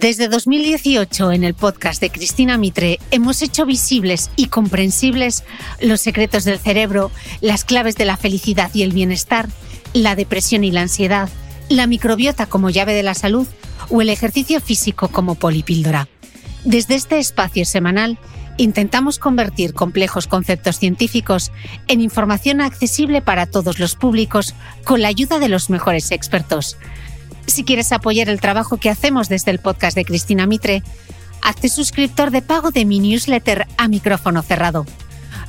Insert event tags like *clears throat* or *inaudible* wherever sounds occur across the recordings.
Desde 2018, en el podcast de Cristina Mitre, hemos hecho visibles y comprensibles los secretos del cerebro, las claves de la felicidad y el bienestar, la depresión y la ansiedad, la microbiota como llave de la salud o el ejercicio físico como polipíldora. Desde este espacio semanal, intentamos convertir complejos conceptos científicos en información accesible para todos los públicos con la ayuda de los mejores expertos. Si quieres apoyar el trabajo que hacemos desde el podcast de Cristina Mitre, hazte suscriptor de pago de mi newsletter a micrófono cerrado.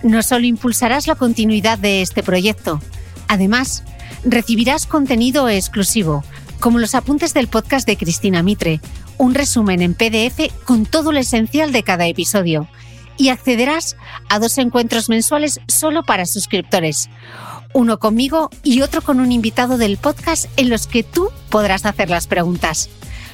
No solo impulsarás la continuidad de este proyecto, además, recibirás contenido exclusivo, como los apuntes del podcast de Cristina Mitre, un resumen en PDF con todo lo esencial de cada episodio, y accederás a dos encuentros mensuales solo para suscriptores uno conmigo y otro con un invitado del podcast en los que tú podrás hacer las preguntas.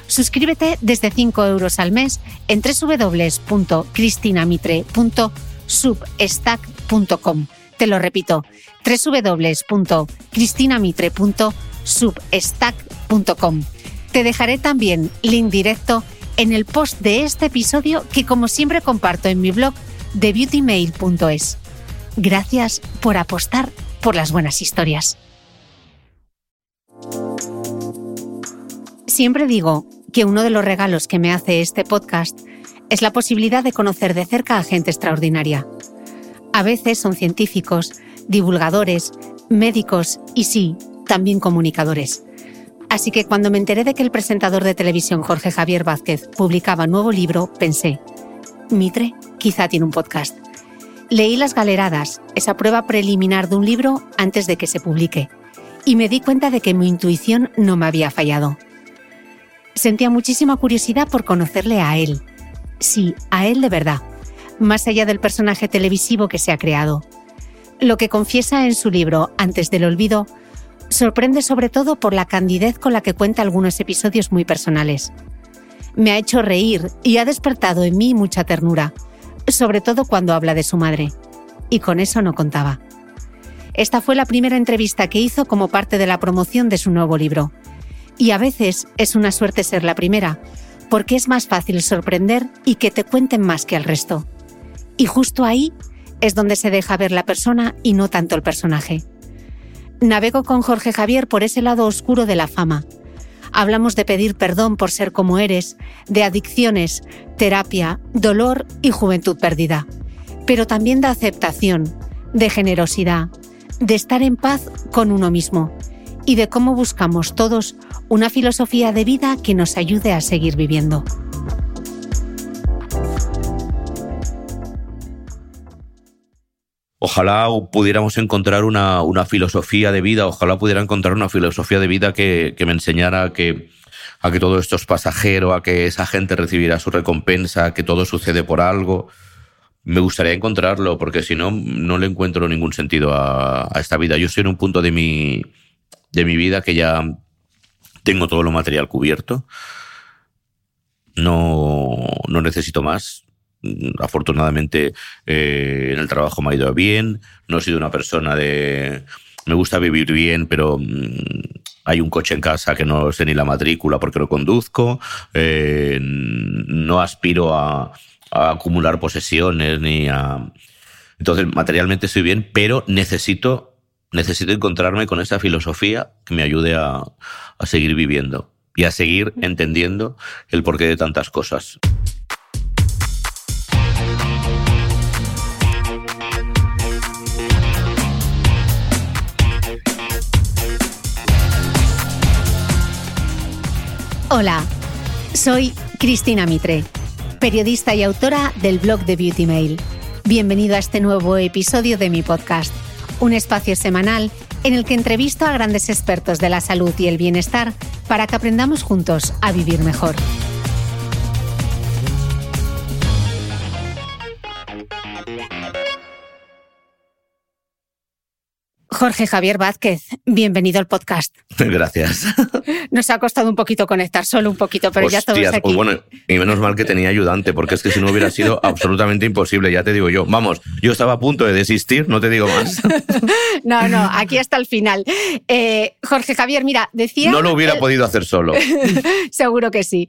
Suscríbete desde 5 euros al mes en www.cristinamitre.substack.com. Te lo repito, www.cristinamitre.substack.com. Te dejaré también link directo en el post de este episodio que como siempre comparto en mi blog de beautymail.es. Gracias por apostar por las buenas historias. Siempre digo que uno de los regalos que me hace este podcast es la posibilidad de conocer de cerca a gente extraordinaria. A veces son científicos, divulgadores, médicos y sí, también comunicadores. Así que cuando me enteré de que el presentador de televisión Jorge Javier Vázquez publicaba nuevo libro, pensé, Mitre quizá tiene un podcast. Leí Las Galeradas, esa prueba preliminar de un libro antes de que se publique, y me di cuenta de que mi intuición no me había fallado. Sentía muchísima curiosidad por conocerle a él. Sí, a él de verdad, más allá del personaje televisivo que se ha creado. Lo que confiesa en su libro Antes del Olvido sorprende sobre todo por la candidez con la que cuenta algunos episodios muy personales. Me ha hecho reír y ha despertado en mí mucha ternura sobre todo cuando habla de su madre. Y con eso no contaba. Esta fue la primera entrevista que hizo como parte de la promoción de su nuevo libro. Y a veces es una suerte ser la primera, porque es más fácil sorprender y que te cuenten más que al resto. Y justo ahí es donde se deja ver la persona y no tanto el personaje. Navego con Jorge Javier por ese lado oscuro de la fama, Hablamos de pedir perdón por ser como eres, de adicciones, terapia, dolor y juventud perdida. Pero también de aceptación, de generosidad, de estar en paz con uno mismo y de cómo buscamos todos una filosofía de vida que nos ayude a seguir viviendo. Ojalá pudiéramos encontrar una, filosofía de vida, ojalá pudiera encontrar una filosofía de vida que, me enseñara a que, a que todo esto es pasajero, a que esa gente recibirá su recompensa, que todo sucede por algo. Me gustaría encontrarlo, porque si no, no le encuentro ningún sentido a, esta vida. Yo estoy en un punto de mi, de mi vida que ya tengo todo lo material cubierto. No, no necesito más afortunadamente eh, en el trabajo me ha ido bien, no he sido una persona de... Me gusta vivir bien, pero mm, hay un coche en casa que no sé ni la matrícula porque lo conduzco, eh, no aspiro a, acumular posesiones ni a... Entonces, materialmente estoy bien, pero necesito, necesito encontrarme con esa filosofía que me ayude a, a seguir viviendo y a seguir entendiendo el porqué de tantas cosas. Hola, soy Cristina Mitre, periodista y autora del blog de Beauty Mail. Bienvenido a este nuevo episodio de mi podcast, un espacio semanal en el que entrevisto a grandes expertos de la salud y el bienestar para que aprendamos juntos a vivir mejor. Jorge Javier Vázquez, bienvenido al podcast. *laughs* Gracias. Nos ha costado un poquito conectar, solo un poquito, pero ya estamos aquí. Pues bueno, y menos mal que tenía ayudante, porque es que si no hubiera sido *laughs* absolutamente imposible, ya te digo yo. Vamos, yo estaba a punto de desistir, no te digo más. *laughs* no, no, aquí hasta el final. Eh, Jorge Javier, mira, decía... No lo hubiera podido hacer solo. Seguro que sí.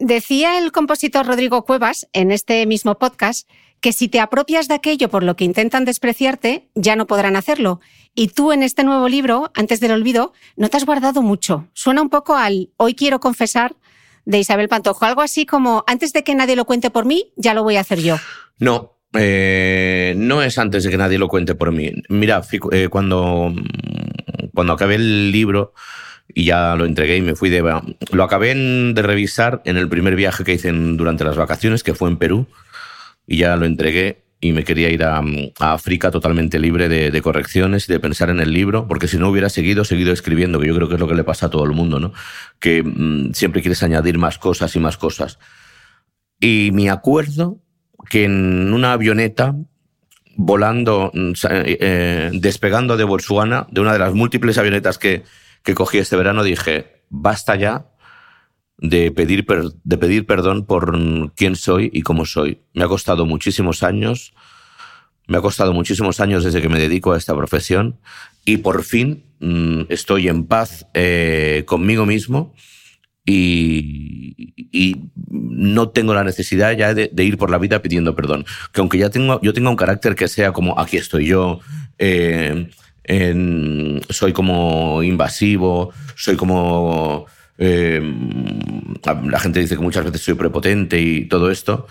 Decía el compositor Rodrigo Cuevas en este mismo podcast que si te apropias de aquello por lo que intentan despreciarte, ya no podrán hacerlo. Y tú en este nuevo libro, antes del olvido, no te has guardado mucho. Suena un poco al Hoy quiero confesar de Isabel Pantojo, algo así como antes de que nadie lo cuente por mí, ya lo voy a hacer yo. No, eh, no es antes de que nadie lo cuente por mí. Mira, eh, cuando, cuando acabé el libro y ya lo entregué y me fui de... Lo acabé de revisar en el primer viaje que hice durante las vacaciones, que fue en Perú y ya lo entregué y me quería ir a, África totalmente libre de, correcciones y de pensar en el libro, porque si no hubiera seguido, seguido escribiendo, que yo creo que es lo que le pasa a todo el mundo, ¿no? Que mm, siempre quieres añadir más cosas y más cosas. Y me acuerdo que en una avioneta, volando, mm, eh, eh, despegando de Botswana, de una de las múltiples avionetas que, que cogí este verano, dije, basta ya de pedir, de pedir perdón por quién soy y cómo soy. Me ha costado muchísimos años, me ha costado muchísimos años desde que me dedico a esta profesión y por fin mm, estoy en paz eh, conmigo mismo y, no tengo la necesidad ya de, ir por la vida pidiendo perdón. Que aunque ya tengo, yo tenga un carácter que sea como aquí estoy yo, eh, soy como invasivo, soy como eh, la gente dice que muchas veces soy prepotente y todo esto.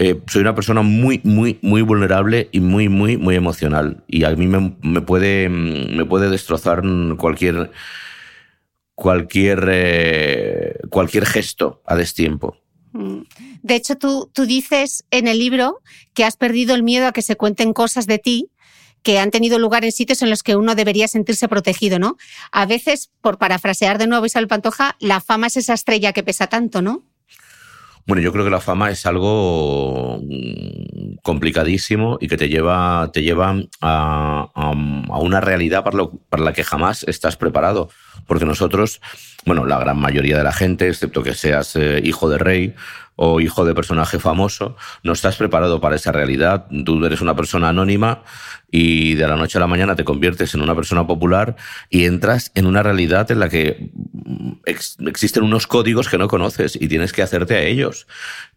Eh, soy una persona muy, muy, muy vulnerable y muy, muy, muy emocional. Y a mí me, puede, me puede destrozar cualquier, cualquier, eh, cualquier gesto a destiempo. Mm. De hecho, tú, tú dices en el libro que has perdido el miedo a que se cuenten cosas de ti que han tenido lugar en sitios en los que uno debería sentirse protegido, ¿no? A veces, por parafrasear de nuevo Isabel Pantoja, la fama es esa estrella que pesa tanto, ¿no? Bueno, yo creo que la fama es algo mm, complicadísimo y que te lleva, te lleva a, una realidad para, para, la que jamás estás preparado. Porque nosotros, bueno, la gran mayoría de la gente, excepto que seas eh, hijo de rey o hijo de personaje famoso, no estás preparado para esa realidad. Tú eres una persona anónima y de la noche a la mañana te conviertes en una persona popular y entras en una realidad en la que mm, existen unos códigos que no conoces y tienes que hacerte a ellos.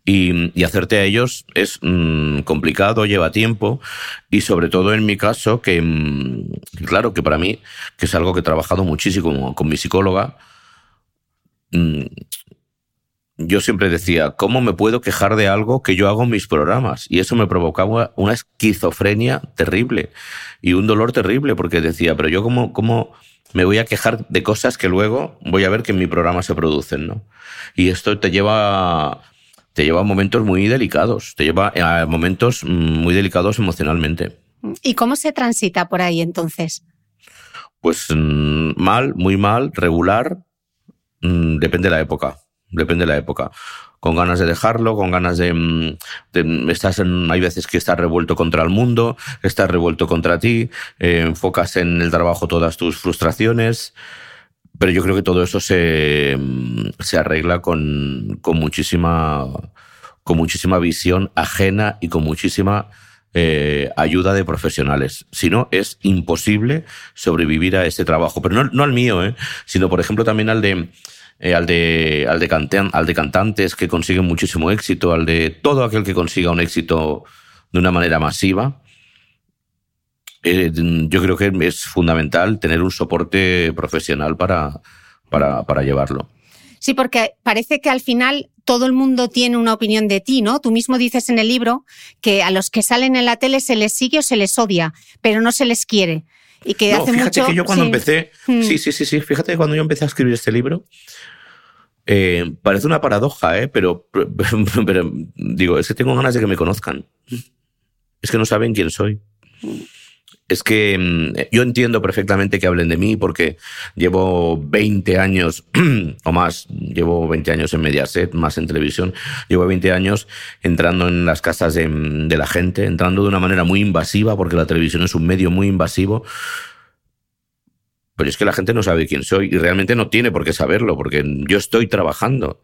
Y, hacerte a ellos es mm, complicado, lleva tiempo y sobre todo en mi caso, que mm, claro que para mí, que es algo que he trabajado muchísimo con mi psicóloga, yo siempre decía, ¿cómo me puedo quejar de algo que yo hago en mis programas? Y eso me provocaba una esquizofrenia terrible y un dolor terrible porque decía, pero yo cómo, cómo me voy a quejar de cosas que luego voy a ver que en mi programa se producen, ¿no? Y esto te lleva, te lleva a momentos muy delicados, te lleva a momentos muy delicados emocionalmente. ¿Y cómo se transita por ahí entonces? Pues mm, mal, muy mal, regular, mm, depende de la época depende de la época. Con ganas de dejarlo, con ganas de, mm, estás en, hay veces que estás revuelto contra el mundo, estás revuelto contra ti, eh, enfocas en el trabajo todas tus frustraciones, pero yo creo que todo eso se, mm, se arregla con, con muchísima, con muchísima visión ajena y con muchísima eh, ayuda de profesionales. Si no, es imposible sobrevivir a este trabajo. Pero no, no al mío, ¿eh? sino, por ejemplo, también al de eh, al, de, al, de al de cantantes que consiguen muchísimo éxito, al de todo aquel que consiga un éxito de una manera masiva. Eh, yo creo que es fundamental tener un soporte profesional para, para, para llevarlo. Sí, porque parece que al final todo el mundo tiene una opinión de ti, ¿no? Tú mismo dices en el libro que a los que salen en la tele se les sigue o se les odia, pero no se les quiere. Y que hace fíjate que yo cuando empecé, mm. sí, sí, sí, sí, fíjate que cuando yo empecé a escribir este libro, eh, parece una paradoja, ¿eh? pero, *laughs* digo, es que tengo ganas de que me conozcan. Es que no saben quién soy. Es que mm, yo entiendo perfectamente que hablen de mí porque llevo 20 años *clears throat* o más, llevo 20 años en Mediaset, más en televisión, llevo 20 años entrando en las casas de, de la gente, entrando de una manera muy invasiva porque la televisión es un medio muy invasivo. Pero es que la gente no sabe quién soy y realmente no tiene por qué saberlo porque yo estoy trabajando.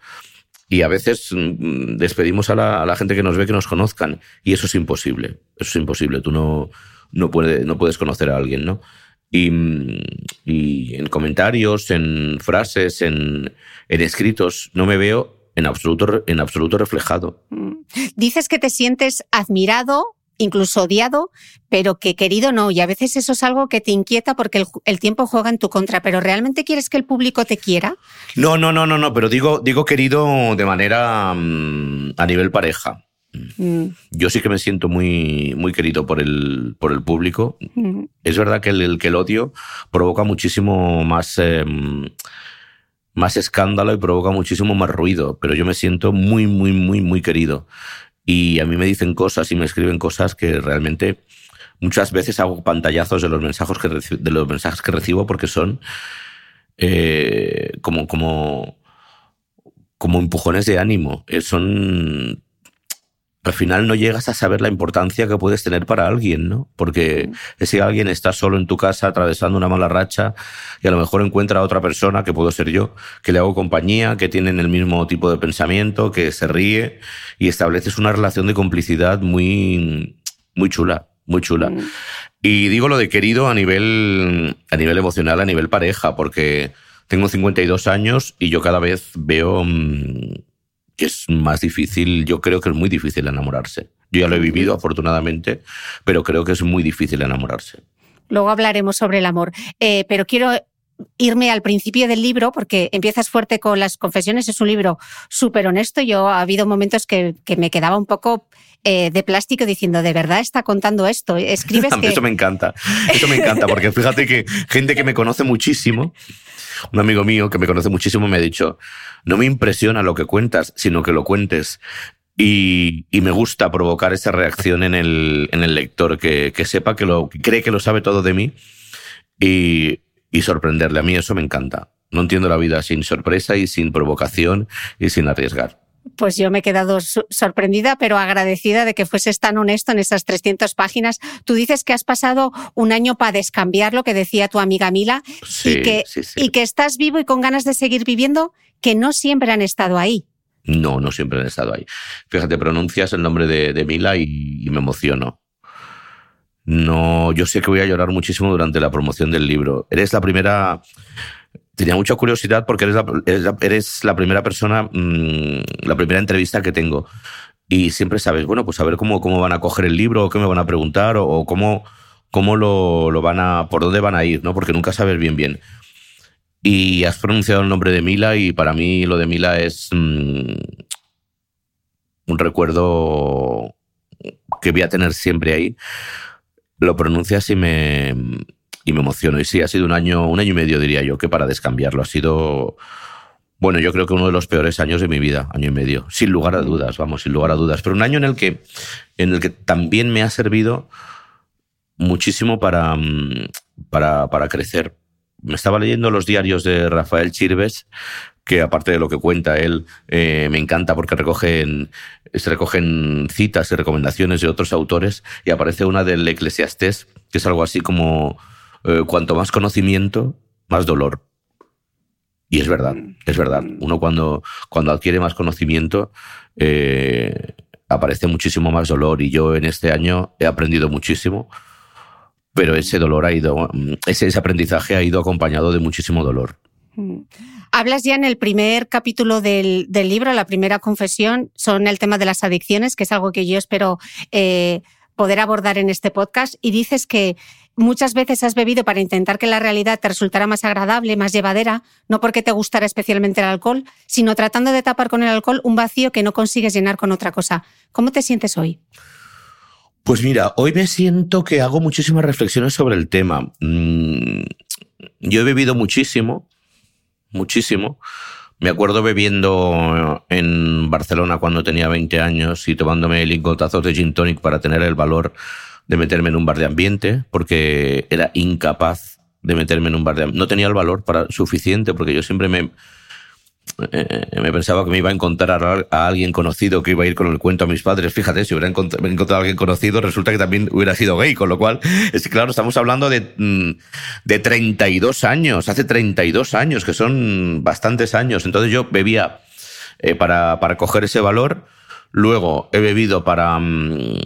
Y a veces mm, despedimos a la, a la gente que nos ve que nos conozcan y eso es imposible. Eso es imposible. Tú no, no, puede, no puedes conocer a alguien, ¿no? Y, y en comentarios, en frases, en, en, escritos, no me veo en absoluto, en absoluto reflejado. Mm. Dices que te sientes admirado, incluso odiado, pero que querido no. Y a veces eso es algo que te inquieta porque el, el, tiempo juega en tu contra. ¿Pero realmente quieres que el público te quiera? No, no, no, no, no. Pero digo, digo querido de manera um, a nivel pareja. Mm. Yo sí que me siento muy, muy querido por el, por el público. Mm. Es verdad que el, el, que el odio provoca muchísimo más, eh, más escándalo y provoca muchísimo más ruido, pero yo me siento muy, muy, muy, muy querido. Y a mí me dicen cosas y me escriben cosas que realmente muchas veces hago pantallazos de los mensajes que, de los mensajes que recibo porque son eh, como, como, como empujones de ánimo. Eh, son al final no llegas a saber la importancia que puedes tener para alguien, ¿no? Porque si alguien está solo en tu casa atravesando una mala racha y a lo mejor encuentra a otra persona, que puedo ser yo, que le hago compañía, que tienen el mismo tipo de pensamiento, que se ríe y estableces una relación de complicidad muy, muy chula, muy chula. Mm. Y digo lo de querido a nivel, a nivel emocional, a nivel pareja, porque tengo 52 años y yo cada vez veo mm, que es más difícil, yo creo que es muy difícil enamorarse. Yo ya lo he vivido, afortunadamente, pero creo que es muy difícil enamorarse. Luego hablaremos sobre el amor, eh, pero quiero irme al principio del libro porque empiezas fuerte con las confesiones, es un libro súper honesto. Yo ha habido momentos que, que me quedaba un poco eh, de plástico diciendo, ¿de verdad está contando esto? *laughs* Escribes que... Eso me encanta, eso me encanta, porque fíjate que gente que me conoce muchísimo, un amigo mío que me conoce muchísimo me ha dicho, no me impresiona lo que cuentas, sino que lo cuentes. Y, y, me gusta provocar esa reacción en el, en el lector, que, que sepa que lo cree que lo sabe todo de mí y, y sorprenderle. A mí eso me encanta. No entiendo la vida sin sorpresa y sin provocación y sin arriesgar. Pues yo me he quedado sorprendida, pero agradecida de que fueses tan honesto en esas 300 páginas. Tú dices que has pasado un año para descambiar lo que decía tu amiga Mila sí, y, que, sí, sí. y que estás vivo y con ganas de seguir viviendo, que no siempre han estado ahí. No, no siempre han estado ahí. Fíjate, pronuncias el nombre de, de Mila y, y me emociono. No, yo sé que voy a llorar muchísimo durante la promoción del libro. Eres la primera tenía mucha curiosidad porque eres la, eres la, eres la primera persona, mmm, la primera entrevista que tengo. Y siempre sabes, bueno, pues a ver cómo, cómo van a coger el libro, o qué me van a preguntar, o, o cómo, cómo lo, lo, van a, por dónde van a ir, ¿no? Porque nunca sabes bien bien. Y has pronunciado el nombre de Mila y para mí lo de Mila es mmm, un recuerdo que voy a tener siempre ahí. Lo pronuncias y me, y me emociono. Y sí, ha sido un año, un año y medio, diría yo, que para descambiarlo. Ha sido, bueno, yo creo que uno de los peores años de mi vida, año y medio. Sin lugar a dudas, vamos, sin lugar a dudas. Pero un año en el que, en el que también me ha servido muchísimo para, mm, para, para crecer. Me estaba leyendo los diarios de Rafael Chirves, que aparte de lo que cuenta él, eh, me encanta porque recogen, se recogen citas y recomendaciones de otros autores y aparece una del Eclesiastés, que es algo así como eh, cuanto más conocimiento, más dolor. Y es verdad, es verdad. Uno cuando, cuando adquiere más conocimiento, eh, aparece muchísimo más dolor. Y yo en este año he aprendido muchísimo, pero ese dolor ha ido, ese, ese aprendizaje ha ido acompañado de muchísimo dolor. Mm. Hablas ya en el primer capítulo del, del, libro, la primera confesión, son el tema de las adicciones, que es algo que yo espero eh, poder abordar en este podcast. Y dices que muchas veces has bebido para intentar que la realidad te resultara más agradable, más llevadera, no porque te gustara especialmente el alcohol, sino tratando de tapar con el alcohol un vacío que no consigues llenar con otra cosa. ¿Cómo te sientes hoy? Pues mira, hoy me siento que hago muchísimas reflexiones sobre el tema. Mm, yo he bebido muchísimo, muchísimo. Me acuerdo bebiendo en Barcelona cuando tenía 20 años y tomándome lingotazos de gin tonic para tener el valor de meterme en un bar de ambiente porque era incapaz de meterme en un bar de ambiente. No tenía el valor para, suficiente porque yo siempre me, eh, me pensaba que me iba a encontrar a, alguien conocido que iba a ir con el cuento a mis padres. Fíjate, si hubiera encontrado, a alguien conocido, resulta que también hubiera sido gay, con lo cual, es claro, estamos hablando de, mm, de 32 años, hace 32 años, que son bastantes años. Entonces yo bebía eh, para, para coger ese valor, luego he bebido para... Mm,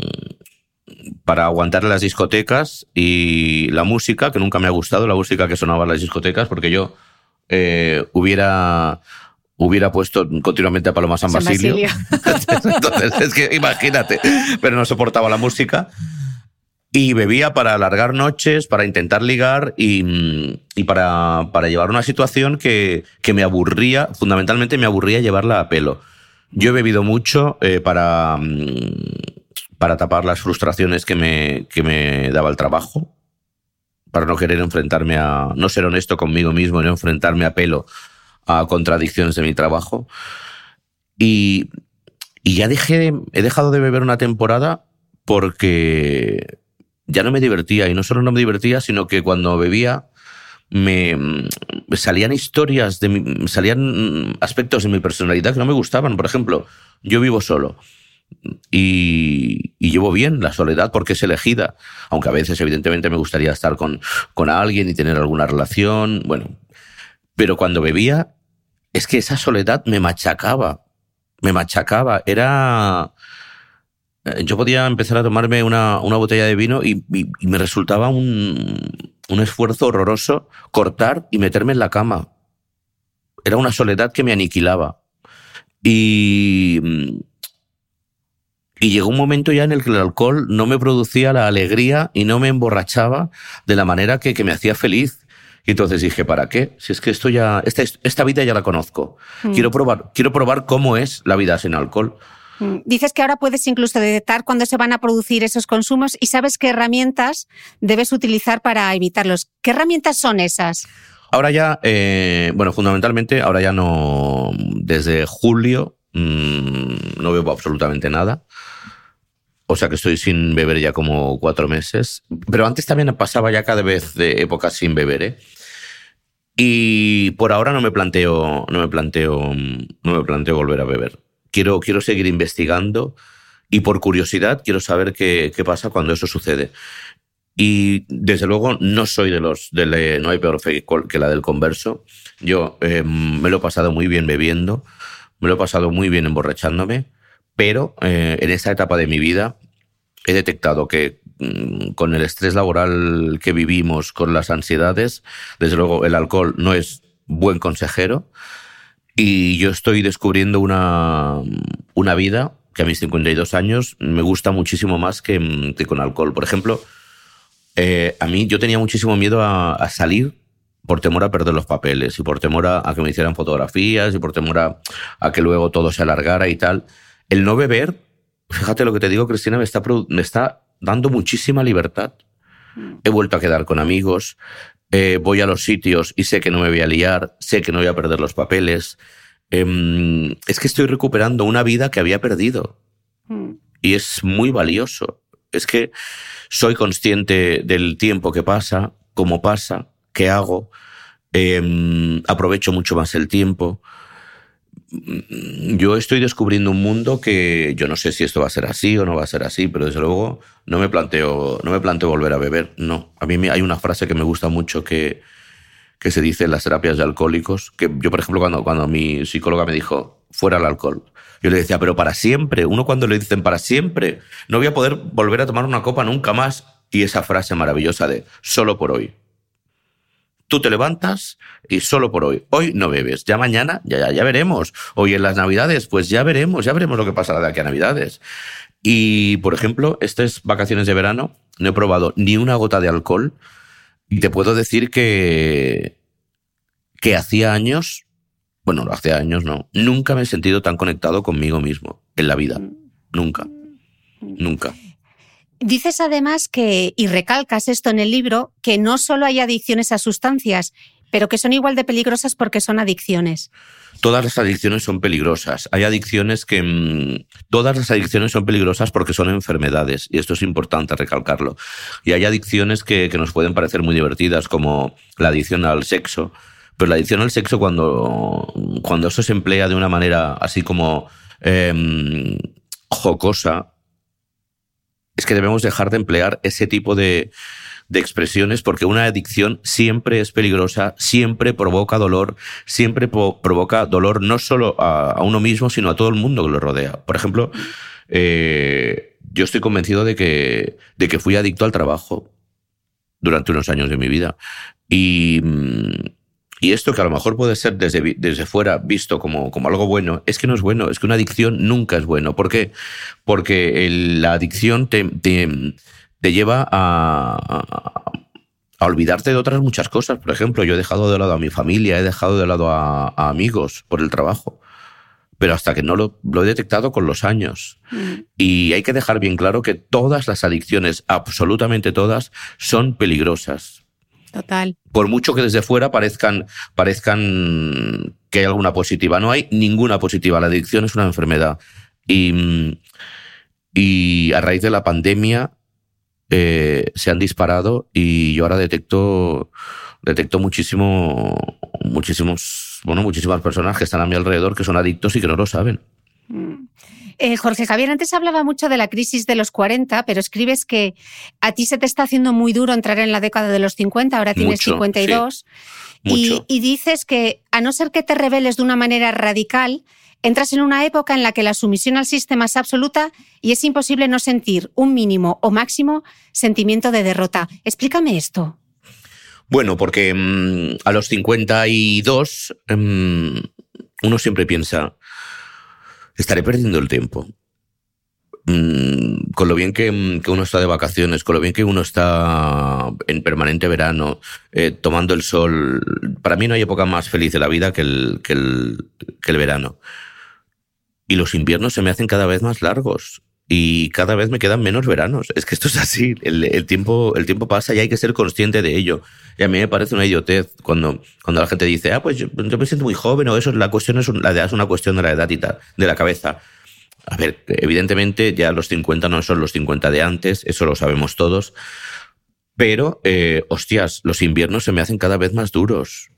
para aguantar las discotecas y la música, que nunca me ha gustado, la música que sonaba en las discotecas, porque yo eh, hubiera hubiera puesto continuamente a Paloma San, Basilio. *laughs* Entonces, es que imagínate, pero no soportaba la música. Y bebía para alargar noches, para intentar ligar y, y para, para, llevar una situación que, que, me aburría, fundamentalmente me aburría llevarla a pelo. Yo he bebido mucho eh, para, para tapar las frustraciones que me, que me daba el trabajo, para no querer enfrentarme a, no ser honesto conmigo mismo, no enfrentarme a pelo a contradicciones de mi trabajo. Y, y ya dejé, he dejado de beber una temporada porque ya no me divertía. Y no solo no me divertía, sino que cuando bebía me, salían historias, de salían aspectos de mi personalidad que no me gustaban. Por ejemplo, yo vivo solo. Y, y, llevo bien la soledad porque es elegida, aunque a veces evidentemente me gustaría estar con, con alguien y tener alguna relación, bueno, pero cuando bebía, es que esa soledad me machacaba, me machacaba. Era... Eh, yo podía empezar a tomarme una, una botella de vino y, me resultaba un, un esfuerzo horroroso cortar y meterme en la cama. Era una soledad que me aniquilaba. Y, y llegó un momento ya en el que el alcohol no me producía la alegría y no me emborrachaba de la manera que, que me hacía feliz. Y entonces dije, ¿para qué? Si es que esto ya, esta, esta vida ya la conozco. Mm. Quiero probar, quiero probar cómo es la vida sin alcohol. Mm. Dices que ahora puedes incluso detectar cuándo se van a producir esos consumos y sabes qué herramientas debes utilizar para evitarlos. ¿Qué herramientas son esas? Ahora ya, eh, bueno, fundamentalmente, ahora ya no, desde julio mmm, no bebo absolutamente nada. O sea que estoy sin beber ya como cuatro meses. Pero antes también pasaba ya cada vez de épocas sin beber, ¿eh? Y por ahora no me planteo, no me planteo, no me planteo volver a beber. Quiero, quiero seguir investigando y por curiosidad quiero saber qué, qué pasa cuando eso sucede. Y desde luego no soy de los, de no hay peor fe que la del converso. Yo eh, me lo he pasado muy bien bebiendo, me lo he pasado muy bien emborrachándome pero eh, en esta etapa de mi vida he detectado que mm, con el estrés laboral que vivimos, con las ansiedades, desde luego el alcohol no es buen consejero y yo estoy descubriendo una, una vida que a mis 52 años me gusta muchísimo más que, con alcohol. Por ejemplo, eh, a mí yo tenía muchísimo miedo a, salir por temor a perder los papeles y por temor a, que me hicieran fotografías y por temor a, que luego todo se alargara y tal. El no beber Fíjate lo que te digo, Cristina, me está, me está dando muchísima libertad. He vuelto a quedar con amigos, eh, voy a los sitios y sé que no me voy a liar, sé que no voy a perder los papeles. Em, es que estoy recuperando una vida que había perdido. Mm. Y es muy valioso. Es que soy consciente del tiempo que pasa, cómo pasa, qué hago. Em, aprovecho mucho más el tiempo yo estoy descubriendo un mundo que yo no sé si esto va a ser así o no va a ser así, pero desde luego no me planteo, no me planteo volver a beber. No. A mí hay una frase que me gusta mucho que, que se dice en las terapias de alcohólicos, que yo, por ejemplo, cuando, cuando mi psicóloga me dijo, fuera el alcohol, yo le decía, pero para siempre. Uno cuando le dicen para siempre, no voy a poder volver a tomar una copa nunca más. Y esa frase maravillosa de solo por hoy. Tú te levantas y solo por hoy. Hoy no bebes. Ya mañana, ya, ya, ya veremos. Hoy en las Navidades, pues ya veremos, ya veremos lo que pasará de aquí a Navidades. Y, por ejemplo, estas vacaciones de verano no he probado ni una gota de alcohol. Y te puedo decir que, que hacía años, bueno, hace años no, nunca me he sentido tan conectado conmigo mismo en la vida. Nunca. Nunca. Dices además que, y recalcas esto en el libro, que no solo hay adicciones a sustancias, pero que son igual de peligrosas porque son adicciones. Todas las adicciones son peligrosas. Hay adicciones que... Mm, todas las adicciones son peligrosas porque son enfermedades, y esto es importante recalcarlo. Y hay adicciones que, que nos pueden parecer muy divertidas, como la adicción al sexo, pero la adicción al sexo cuando, cuando eso se emplea de una manera así como em, jocosa, es que debemos dejar de emplear ese tipo de, expresiones porque una adicción siempre es peligrosa, siempre provoca dolor, siempre provoca dolor no solo a, uno mismo, sino a todo el mundo que lo rodea. Por ejemplo, eh, yo estoy convencido de que, de que fui adicto al trabajo durante unos años de mi vida. Y, y esto que a lo mejor puede ser desde, desde fuera visto como, como algo bueno, es que no es bueno, es que una adicción nunca es bueno. ¿Por qué? Porque la adicción te, te lleva a, a, olvidarte de otras muchas cosas. Por ejemplo, yo he dejado de lado a mi familia, he dejado de lado a, amigos por el trabajo. Pero hasta que no lo, he detectado con los años. Mm. Y hay que dejar bien claro que todas las adicciones, absolutamente todas, son peligrosas. Total. Por mucho que desde fuera parezcan, parezcan que hay alguna positiva. No hay ninguna positiva. La adicción es una enfermedad. Y, y a raíz de la pandemia, eh, se han disparado y yo ahora detecto, detecto muchísimo, muchísimos, bueno, muchísimas personas que están a mi alrededor que son adictos y que no lo saben. Mm. Eh, Jorge Javier, antes hablaba mucho de la crisis de los 40, pero escribes que a ti se te está haciendo muy duro entrar en la década de los 50, ahora tienes 52, y, y, dices que a no ser que te reveles de una manera radical, Entras en una época en la que la sumisión al sistema es absoluta y es imposible no sentir un mínimo o máximo sentimiento de derrota. Explícame esto. Bueno, porque mm, a los 52 mm, uno siempre piensa, estaré perdiendo el tiempo. Mm, con lo bien que, uno está de vacaciones, con lo bien que uno está en permanente verano, eh, tomando el sol, para mí no hay época más feliz de la vida que el, que el verano y los inviernos se me hacen cada vez más largos y cada vez me quedan menos veranos. Es que esto es así, el, tiempo, el tiempo pasa y hay que ser consciente de ello. Y a mí me parece una idiotez cuando, cuando la gente dice, ah, pues yo, me siento muy joven o eso, la cuestión es, la edad es una cuestión de la edad y tal, de la cabeza. A ver, evidentemente ya los 50 no son los 50 de antes, eso lo sabemos todos, pero, eh, hostias, los inviernos se me hacen cada vez más duros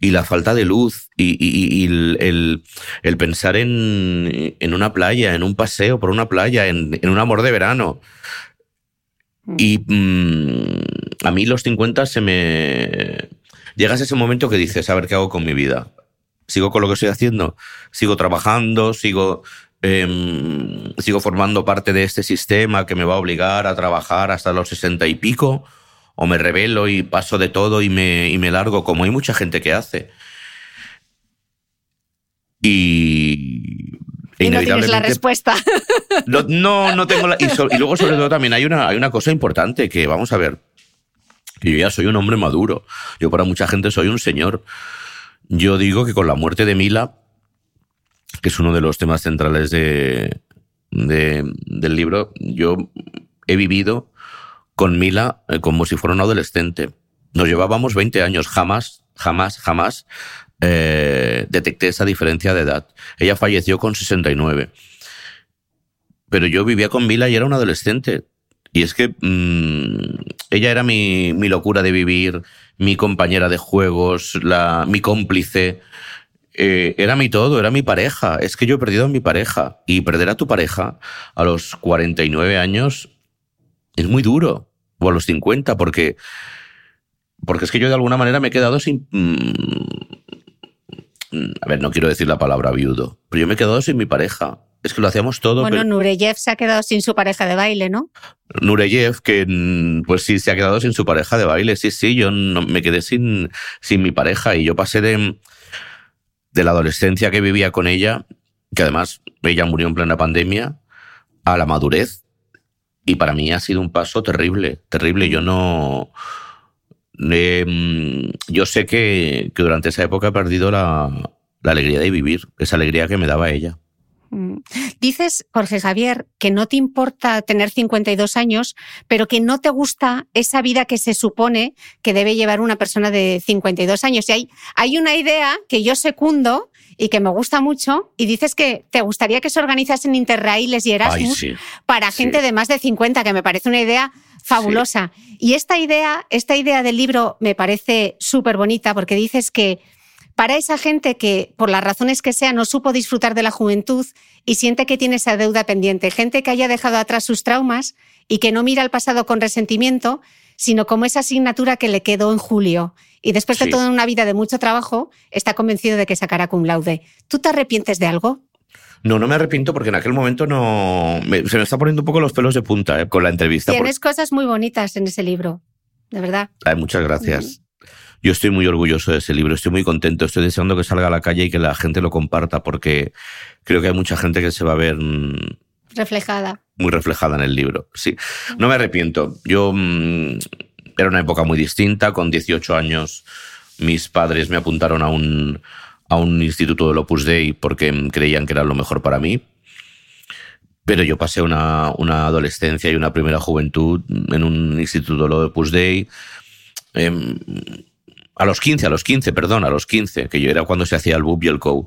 y la falta de luz y, el, pensar en, una playa, en un paseo por una playa, en, un amor de verano. Mm. Y mm, a mí los 50 se me... Llegas a ese momento que dices, a ver qué hago con mi vida. ¿Sigo con lo que estoy haciendo? ¿Sigo trabajando? ¿Sigo, em, ¿Sigo formando parte de este sistema que me va a obligar a trabajar hasta los 60 y pico? O me revelo y paso de todo y me, y me largo, como hay mucha gente que hace. Y, y no tienes la respuesta. *laughs* No, no, tengo la. Y, y, luego, sobre todo, también hay una, hay una cosa importante que, vamos a ver, yo ya soy un hombre maduro. Yo, para mucha gente, soy un señor. Yo digo que con la muerte de Mila, que es uno de los temas centrales de, de del libro, yo he vivido con Mila eh, como si fuera un adolescente. Nos llevábamos 20 años, jamás, jamás, jamás eh, detecté esa diferencia de edad. Ella falleció con 69. Pero yo vivía con Mila y era un adolescente. Y es que mm, ella era mi, mi, locura de vivir, mi compañera de juegos, la, mi cómplice. Eh, era mi todo, era mi pareja. Es que yo he perdido a mi pareja. Y perder a tu pareja a los 49 años es muy duro o a los 50, porque, porque es que yo de alguna manera me he quedado sin... Mm, a ver, no quiero decir la palabra viudo, pero yo me he quedado sin mi pareja. Es que lo hacíamos todo. Bueno, Nureyev se ha quedado sin su pareja de baile, ¿no? Nureyev, que mm, pues sí, se ha quedado sin su pareja de baile. Sí, sí, yo no, me quedé sin, sin mi pareja y yo pasé de, de la adolescencia que vivía con ella, que además ella murió en plena pandemia, a la madurez, y para mí ha sido un paso terrible, terrible. Yo no... Em, yo sé que, durante esa época he perdido la, alegría de vivir, esa alegría que me daba ella. Mm. Dices, Jorge Javier, que no te importa tener 52 años, pero que no te gusta esa vida que se supone que debe llevar una persona de 52 años. Y hay, hay una idea que yo secundo y que me gusta mucho, y dices que te gustaría que se organizasen interrailes y Erasmus para gente de más de 50, que me parece una idea fabulosa. Y esta idea, esta idea del libro me parece súper bonita porque dices que para esa gente que, por las razones que sea, no supo disfrutar de la juventud y siente que tiene esa deuda pendiente, gente que haya dejado atrás sus traumas y que no mira al pasado con resentimiento, sino como esa asignatura que le quedó en julio. Y después de toda una vida de mucho trabajo, está convencido de que sacará cum laude. ¿Tú te arrepientes de algo? No, no me arrepiento porque en aquel momento no. se me está poniendo un poco los pelos de punta eh, con la entrevista. Tienes cosas muy bonitas en ese libro, de verdad. Ay, muchas gracias. Yo estoy muy orgulloso de ese libro, estoy muy contento, estoy deseando que salga a la calle y que la gente lo comparta porque creo que hay mucha gente que se va a ver mm, reflejada. Muy reflejada en el libro, sí. No me arrepiento. Yo mm, era una época muy distinta, con 18 años mis padres me apuntaron a un, a un instituto del Opus Dei porque creían que era lo mejor para mí. Pero yo pasé una, una adolescencia y una primera juventud en un instituto del Opus Dei. Em, a los 15, a los 15, perdón, a los 15, que yo era cuando se hacía el BUP y el COU.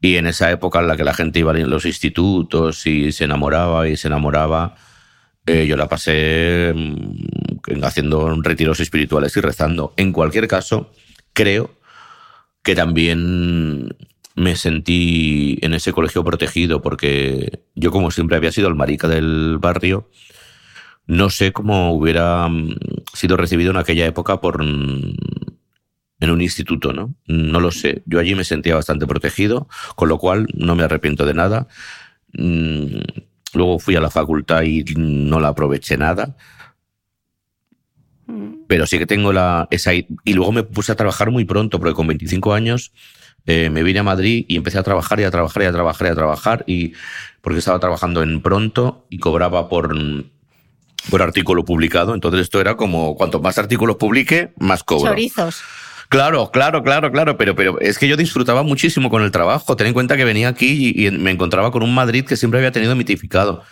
Y en esa época en la que la gente iba a los institutos y se enamoraba y se enamoraba, eh, yo la pasé mm, haciendo retiros espirituales y rezando. En cualquier caso, creo que también me sentí en ese colegio protegido porque yo como siempre había sido el marica del barrio, no sé cómo hubiera mm, sido recibido en aquella época por mm, en un instituto, ¿no? No lo sé. Yo allí me sentía bastante protegido, con lo cual no me arrepiento de nada. Luego fui a la facultad y no la aproveché nada. Mm. Pero sí que tengo la, esa... Y luego me puse a trabajar muy pronto, porque con 25 años eh, me vine a Madrid y empecé a trabajar y a trabajar y a trabajar y a trabajar. Y porque estaba trabajando en pronto y cobraba por, por artículo publicado. Entonces esto era como, cuanto más artículos publique, más cobro. Chorizos. Claro, claro, claro, claro, pero, pero es que yo disfrutaba muchísimo con el trabajo. Ten en cuenta que venía aquí y, me encontraba con un Madrid que siempre había tenido mitificado.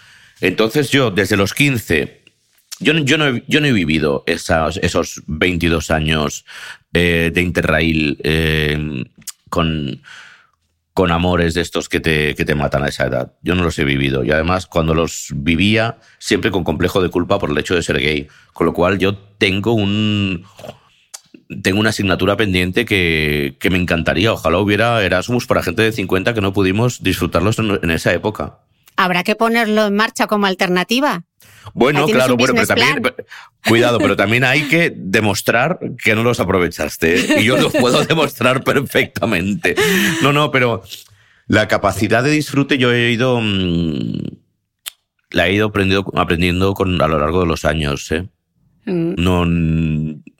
Entonces yo, desde los 15, yo, yo, no, he, vivido esos, esos 22 años eh, de Interrail eh, con, con amores de estos que te, que te matan a esa edad. Yo no los he vivido. Y además, cuando los vivía, siempre con complejo de culpa por el hecho de ser gay. Con lo cual yo tengo un tengo una asignatura pendiente que, que, me encantaría. Ojalá hubiera Erasmus para gente de 50 que no pudimos disfrutarlos en, esa época. Habrá que ponerlo en marcha como alternativa. Bueno, claro, bueno, pero también, *laughs* cuidado, pero también hay que demostrar que no los aprovechaste. ¿eh? Y yo lo puedo *laughs* demostrar perfectamente. No, no, pero la capacidad de disfrute yo he ido, mm, la he ido aprendiendo, aprendiendo con, a lo largo de los años. ¿eh? Mm. No,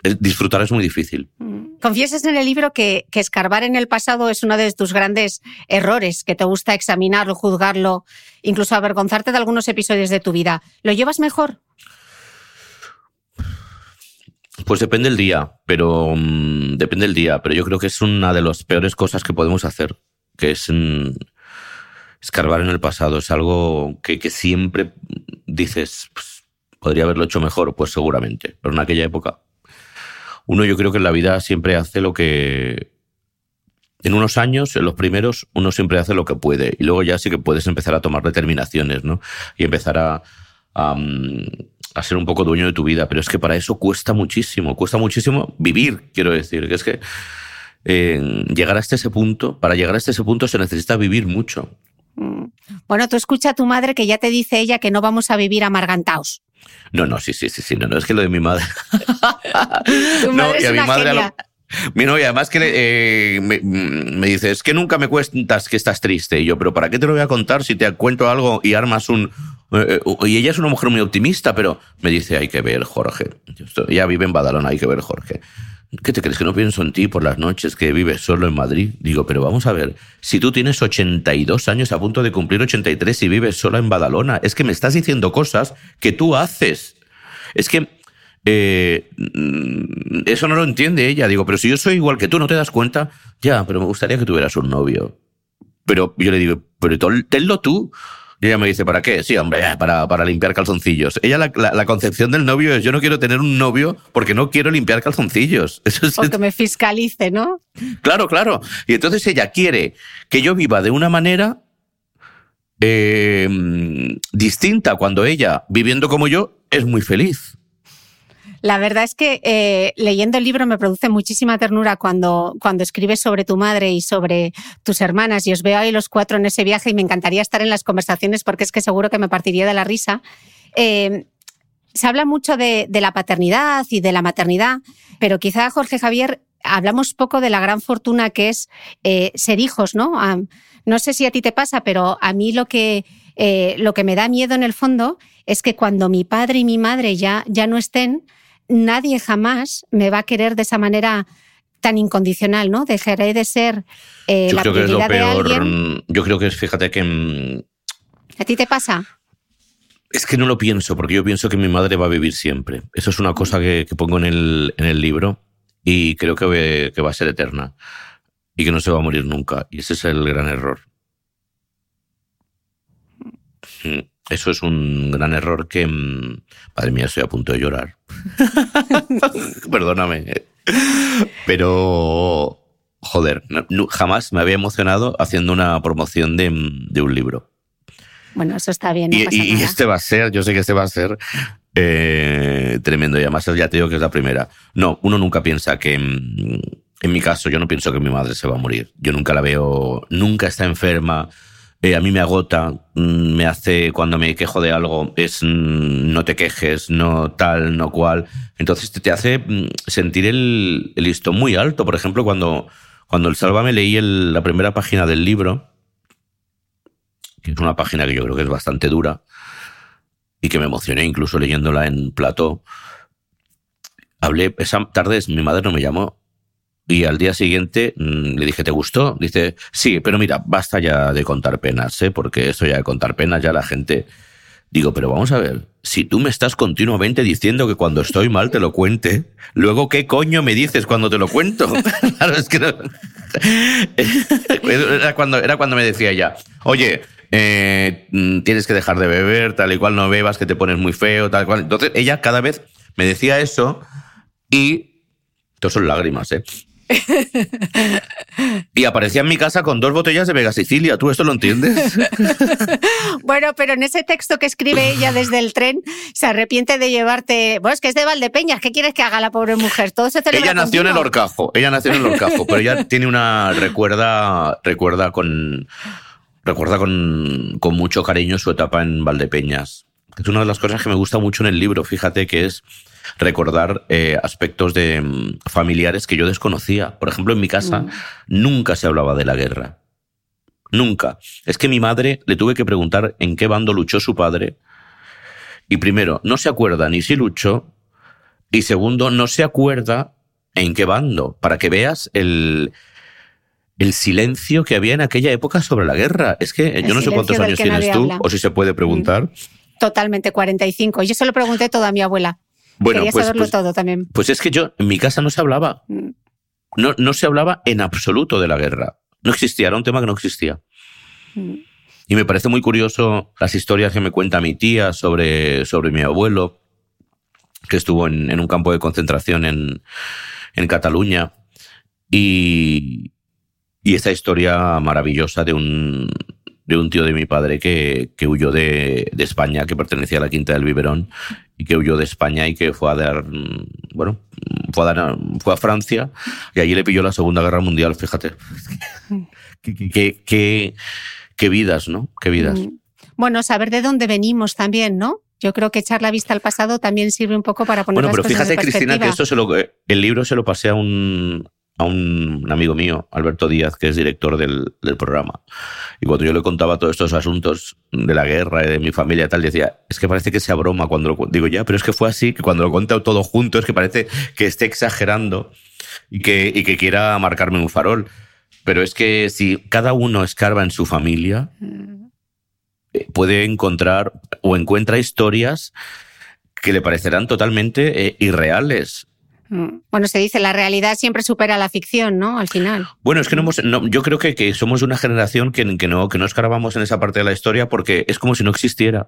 disfrutar es muy difícil. Mm. Confiesas en el libro que, escarbar en el pasado es uno de tus grandes errores, que te gusta examinarlo, juzgarlo, incluso avergonzarte de algunos episodios de tu vida. ¿Lo llevas mejor? Pues depende del día, pero mm, depende del día, pero yo creo que es una de las peores cosas que podemos hacer, que es escarbar en el pasado. Es algo que, siempre dices, pues, ¿Podría haberlo hecho mejor? Pues seguramente. Pero en aquella época, uno yo creo que en la vida siempre hace lo que... En unos años, en los primeros, uno siempre hace lo que puede. Y luego ya sí que puedes empezar a tomar determinaciones, ¿no? Y empezar a, a, ser un poco dueño de tu vida. Pero es que para eso cuesta muchísimo. Cuesta muchísimo vivir, quiero decir. Que es que eh, llegar hasta ese punto, para llegar hasta ese punto se necesita vivir mucho. Mm. Bueno, tú escucha a tu madre que ya te dice ella que no vamos a vivir amargantaos. No, no, sí, sí, sí, sí, no, no, es que lo de mi madre. *laughs* tu madre es mi madre mi novia, además que eh, me, me, dice, es que nunca me cuentas que estás triste. Y yo, pero ¿para qué te lo voy a contar si te cuento algo y armas un... Eh, eh, y ella es una mujer muy optimista, pero me dice, hay que ver, Jorge. Ya vive en Badalona, hay que ver, Jorge. ¿Qué te crees que no pienso en ti por las noches que vives solo en Madrid? Digo, pero vamos a ver, si tú tienes 82 años a punto de cumplir 83 y vives sola en Badalona, es que me estás diciendo cosas que tú haces. Es que eh, eso no lo entiende ella. Digo, pero si yo soy igual que tú, ¿no te das cuenta? Ya, pero me gustaría que tuvieras un novio. Pero yo le digo, pero tenlo tú. Y ella me dice, ¿para qué? Sí, hombre, para, para limpiar calzoncillos. Ella, la, la, concepción del novio es, yo no quiero tener un novio porque no quiero limpiar calzoncillos. *laughs* Eso es, o que me fiscalice, ¿no? Claro, claro. Y entonces ella quiere que yo viva de una manera eh, distinta cuando ella, viviendo como yo, es muy feliz. La verdad es que eh, leyendo el libro me produce muchísima ternura cuando, cuando escribes sobre tu madre y sobre tus hermanas y os veo ahí los cuatro en ese viaje y me encantaría estar en las conversaciones porque es que seguro que me partiría de la risa. Eh, se habla mucho de, la paternidad y de la maternidad, pero quizá Jorge Javier hablamos poco de la gran fortuna que es eh, ser hijos, ¿no? no sé si a ti te pasa, pero a mí lo que, lo que me da miedo en el fondo es que cuando mi padre y mi madre ya, ya no estén, nadie jamás me va a querer de esa manera tan incondicional, ¿no? Dejaré de ser eh, la prioridad de alguien. Yo creo que es, fíjate que... Mm, ¿A ti te pasa? Es que no lo pienso, porque yo pienso que mi madre va a vivir siempre. Eso es una cosa que, pongo en el, en el, libro y creo que, que va a ser eterna y que no se va a morir nunca. Y ese es el gran error. Mm. Eso es un gran error que, mm, madre mía, estoy a punto de llorar. *laughs* Perdóname. Pero, joder, jamás me había emocionado haciendo una promoción de, un libro. Bueno, eso está bien. y, este va a ser, yo sé que este va a ser eh, tremendo. Y además ya te digo que es la primera. No, uno nunca piensa que... Mm, en mi caso, yo no pienso que mi madre se va a morir. Yo nunca la veo, nunca está enferma eh, a mí me agota, mm, me hace cuando me quejo de algo, es mm, no te quejes, no tal, no cual. Entonces te, hace mm, sentir el, el, listón muy alto. Por ejemplo, cuando, cuando el me leí el, la primera página del libro, que es una página que yo creo que es bastante dura, y que me emocioné incluso leyéndola en plató. Hablé, esa tarde mi madre no me llamó y al día siguiente mm, le dije, ¿te gustó? Dice, sí, pero mira, basta ya de contar penas, ¿eh? porque esto ya de contar penas ya la gente... Digo, pero vamos a ver, si tú me estás continuamente diciendo que cuando estoy mal te lo cuente, luego qué coño me dices cuando te lo cuento. *laughs* claro, es que no. *laughs* era, cuando, era cuando me decía ella, oye, eh, mm, tienes que dejar de beber, tal y cual no bebas, que te pones muy feo, tal y cual. Entonces ella cada vez me decía eso y... Esto son lágrimas, ¿eh? *laughs* y aparecía en mi casa con dos botellas de Vega Sicilia. ¿Tú esto lo entiendes? *laughs* bueno, pero en ese texto que escribe ella desde el tren, se arrepiente de llevarte. Bueno, es que es de Valdepeñas. ¿Qué quieres que haga la pobre mujer? Todo se Ella nació en el Horcajo. Ella nació en el Horcajo, pero ella tiene una. Recuerda, recuerda con. Recuerda con, con mucho cariño su etapa en Valdepeñas. Es una de las cosas que me gusta mucho en el libro, fíjate, que es recordar eh, aspectos de mm, familiares que yo desconocía. Por ejemplo, en mi casa mm. nunca se hablaba de la guerra. Nunca. Es que mi madre le tuve que preguntar en qué bando luchó su padre. Y primero, no se acuerda ni si luchó. Y segundo, no se acuerda en qué bando. Para que veas el, el silencio que había en aquella época sobre la guerra. Es que yo no sé cuántos años tienes tú, o si se puede preguntar. Mm. Totalmente, 45. Yo se lo pregunté todo a mi abuela. Bueno, Quería pues, saberlo pues, todo también. Pues es que yo, en mi casa no se hablaba. Mm. No, no se hablaba en absoluto de la guerra. No existía, era un tema que no existía. Mm. Y me parece muy curioso las historias que me cuenta mi tía sobre, sobre mi abuelo, que estuvo en, en un campo de concentración en, en Cataluña. Y, y esa historia maravillosa de un, de un tío de mi padre que, que huyó de, de, España, que pertenecía a la Quinta del Biberón, y que huyó de España y que fue a dar, bueno, fue a, dar, fue a Francia y allí le pilló la Segunda Guerra Mundial, fíjate. qué, qué, qué, vidas, ¿no? Qué vidas. Mm. Bueno, saber de dónde venimos también, ¿no? Yo creo que echar la vista al pasado también sirve un poco para poner bueno, pero fíjate, Cristina, que esto se lo, el libro se lo pasé a un, a un amigo mío, Alberto Díaz, que es director del, del, programa. Y cuando yo le contaba todos estos asuntos de la guerra de mi familia y tal, decía, es que parece que sea broma cuando lo digo ya, pero es que fue así, que cuando lo cuento todo junto es que parece que esté exagerando y que, y que quiera marcarme un farol. Pero es que si cada uno escarba en su familia, eh, puede encontrar o encuentra historias que le parecerán totalmente eh, irreales. Bueno, se dice, la realidad siempre supera la ficción, ¿no? Al final. Bueno, es que no hemos, yo creo que, que, somos una generación que, que, no, que no escarbamos en esa parte de la historia porque es como si no existiera.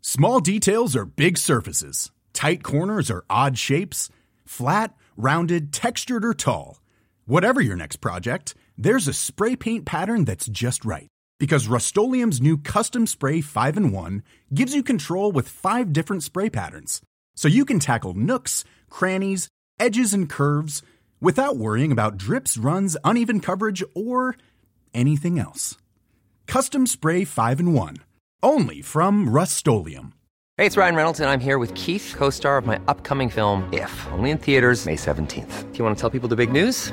Small details are big surfaces. Tight corners are odd shapes. Flat, rounded, textured or tall. Whatever your next project, there's a spray paint pattern that's just right. Because Rust new Custom Spray 5 in 1 gives you control with five different spray patterns. So you can tackle nooks, crannies, edges, and curves without worrying about drips, runs, uneven coverage, or anything else. Custom Spray 5 in 1. Only from Rust Hey, it's Ryan Reynolds, and I'm here with Keith, co star of my upcoming film, If, only in theaters, May 17th. Do you want to tell people the big news?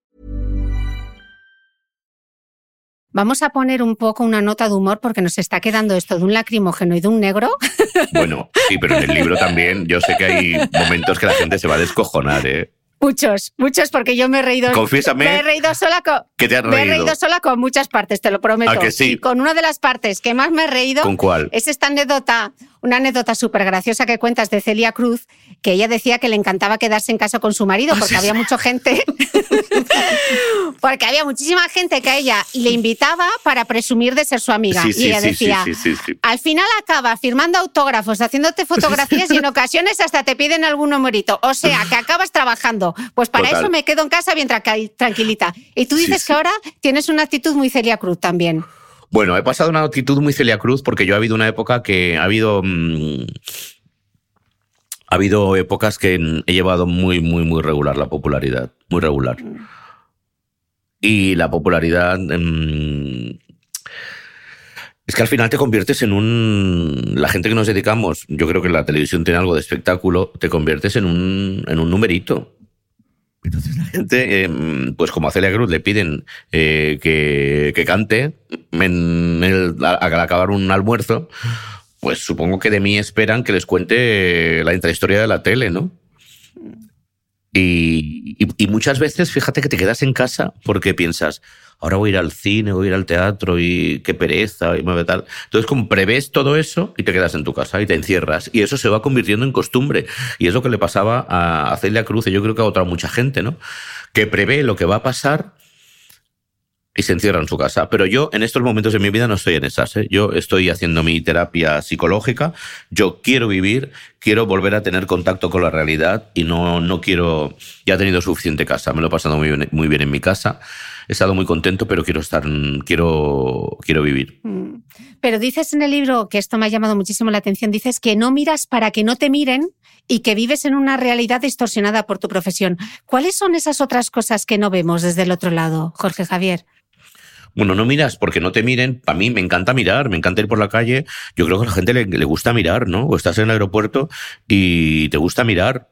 Vamos a poner un poco una nota de humor porque nos está quedando esto de un lacrimógeno y de un negro. *laughs* Bueno, sí, pero en el libro también yo sé que hay momentos que la gente se va a descojonar, ¿eh? Muchos, muchos, porque yo me he reído. Confiésame. Me he reído sola con. ¿Qué te has reído? Me he reído sola con muchas partes, te lo prometo. ¿A que sí? Y con una de las partes que más me he reído. ¿Con cuál? Es esta anécdota, una anécdota súper graciosa que cuentas de Celia Cruz, que ella decía que le encantaba quedarse en casa con su marido *laughs* porque había mucha gente. *laughs* porque había muchísima gente que a ella le invitaba para presumir de ser su amiga. Sí, sí, y ella sí, decía: al final acaba firmando autógrafos, haciéndote fotografías y en *laughs* ocasiones hasta te piden algún numerito. O sea, que acabas trabajando. Pues para Total. eso me quedo en casa bien tra- tranquilita. Y tú dices que ahora tienes una actitud muy Celia Cruz también. Bueno, he pasado una actitud muy Celia Cruz porque yo ha habido una época que ha habido. mm, ha habido épocas que he llevado muy, muy, muy regular la popularidad. Muy regular. Y la popularidad. mm, es que al final te conviertes en un. La gente que nos dedicamos, yo creo que la televisión tiene algo de espectáculo, te conviertes en un, en un numerito. Entonces la gente, eh, pues como a Celia Cruz le piden eh, que, que cante en el- al acabar un almuerzo, pues supongo que de mí esperan que les cuente la intrahistoria de la tele, ¿no? Y, muchas veces, fíjate que te quedas en casa porque piensas, ahora voy a ir al cine, voy a ir al teatro y qué pereza y mueve tal. Entonces, como prevés todo eso y te quedas en tu casa y te encierras. Y eso se va convirtiendo en costumbre. Y es lo que le pasaba a Celia Cruz y yo creo que a otra mucha gente, ¿no? Que prevé lo que va a pasar y se encierra en su casa. Pero yo en estos momentos de mi vida no estoy en esas. ¿eh? Yo estoy haciendo mi terapia psicológica. Yo quiero vivir, quiero volver a tener contacto con la realidad y no, no quiero. Ya he tenido suficiente casa. Me lo he pasado muy bien, muy bien en mi casa. He estado muy contento, pero quiero estar, quiero, quiero vivir. Mm. Pero dices en el libro, que esto me ha llamado muchísimo la atención, dices que no miras para que no te miren y que vives en una realidad distorsionada por tu profesión. ¿Cuáles son esas otras cosas que no vemos desde el otro lado, Jorge Javier? Bueno, no miras porque no te miren. A mí me encanta mirar, me encanta ir por la calle. Yo creo que a la gente le, le gusta mirar, ¿no? O estás en el aeropuerto y te gusta mirar,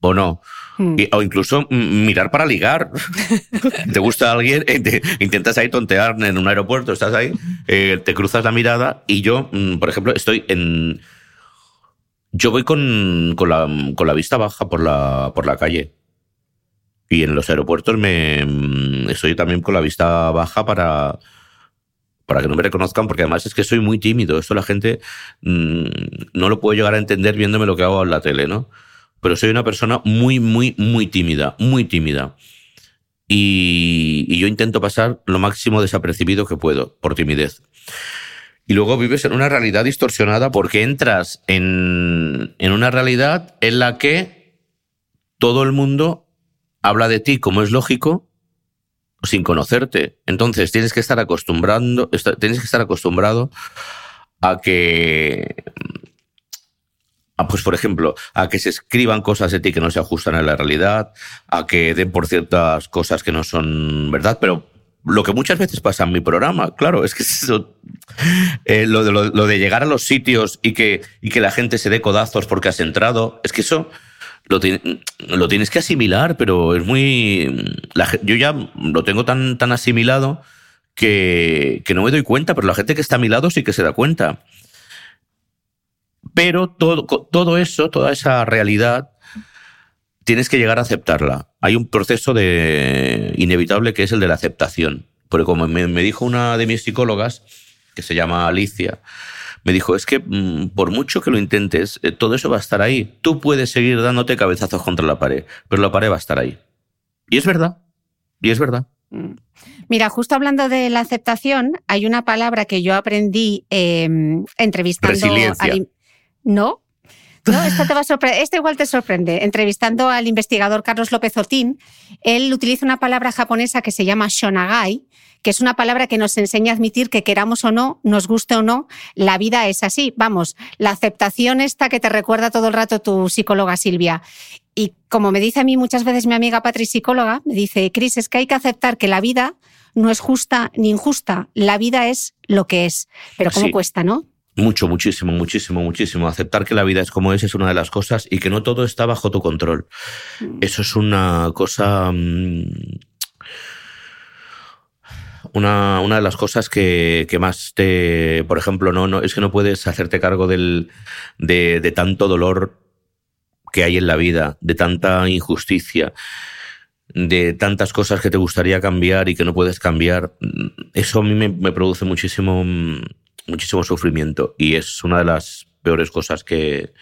¿o no? Mm. Y- o incluso mm, mirar para ligar. *laughs* te gusta alguien, eh, te- intentas ahí tontear en un aeropuerto, estás ahí, eh, te cruzas la mirada y yo, mm, por ejemplo, estoy en... Yo voy con, con, la, con la vista baja por la, por la calle. Y en los aeropuertos me mm, estoy también con la vista baja para, para que no me reconozcan, porque además es que soy muy tímido. Esto la gente mm, no lo puede llegar a entender viéndome lo que hago en la tele, ¿no? Pero soy una persona muy, muy, muy tímida, muy tímida. Y, y yo intento pasar lo máximo desapercibido que puedo, por timidez. Y luego vives en una realidad distorsionada porque entras en, en una realidad en la que todo el mundo habla de ti como es lógico sin conocerte. Entonces tienes que estar acostumbrando, tienes que estar acostumbrado a que pues por ejemplo, a que se escriban cosas de ti que no se ajustan a la realidad, a que den por ciertas cosas que no son verdad, pero lo que muchas veces pasa en mi programa, claro, es que eso, eh, lo, de, lo de llegar a los sitios y que, y que la gente se dé codazos porque has entrado, es que eso lo, lo tienes que asimilar, pero es muy... yo ya lo tengo tan, tan asimilado que, que no me doy cuenta, pero la gente que está a mi lado sí que se da cuenta. Pero todo, todo eso, toda esa realidad, tienes que llegar a aceptarla. Hay un proceso de inevitable que es el de la aceptación. Porque como me dijo una de mis psicólogas, que se llama Alicia, me dijo, es que mm, por mucho que lo intentes, eh, todo eso va a estar ahí. Tú puedes seguir dándote cabezazos contra la pared, pero la pared va a estar ahí. Y es verdad, y es verdad. Mm. Mira, justo hablando de la aceptación, hay una palabra que yo aprendí em, entrevistando... Resiliencia. No, no, esto, te va a esto igual te sorprende. Entrevistando al investigador Carlos López Otín, él utiliza una palabra japonesa que se llama shonagai, que es una palabra que nos enseña a admitir que queramos o no, nos guste o no, la vida es así. Vamos, la aceptación esta que te recuerda todo el rato tu psicóloga Silvia. Y como me dice a mí muchas veces mi amiga Patri, psicóloga, me dice, Cris, es que hay que aceptar que la vida no es justa ni injusta. La vida es lo que es. Pero ¿cómo cuesta, no? Mucho, muchísimo, muchísimo, muchísimo. Aceptar que la vida es como es es una de las cosas y que no todo está bajo tu control. Mm. Eso es una cosa mm, una, una de las cosas que, que, más te, por ejemplo, no, no, es que no puedes hacerte cargo del, de, de tanto dolor que hay en la vida, de tanta injusticia, de tantas cosas que te gustaría cambiar y que no puedes cambiar. Eso a mí me, me produce muchísimo, muchísimo sufrimiento y es una de las peores cosas que,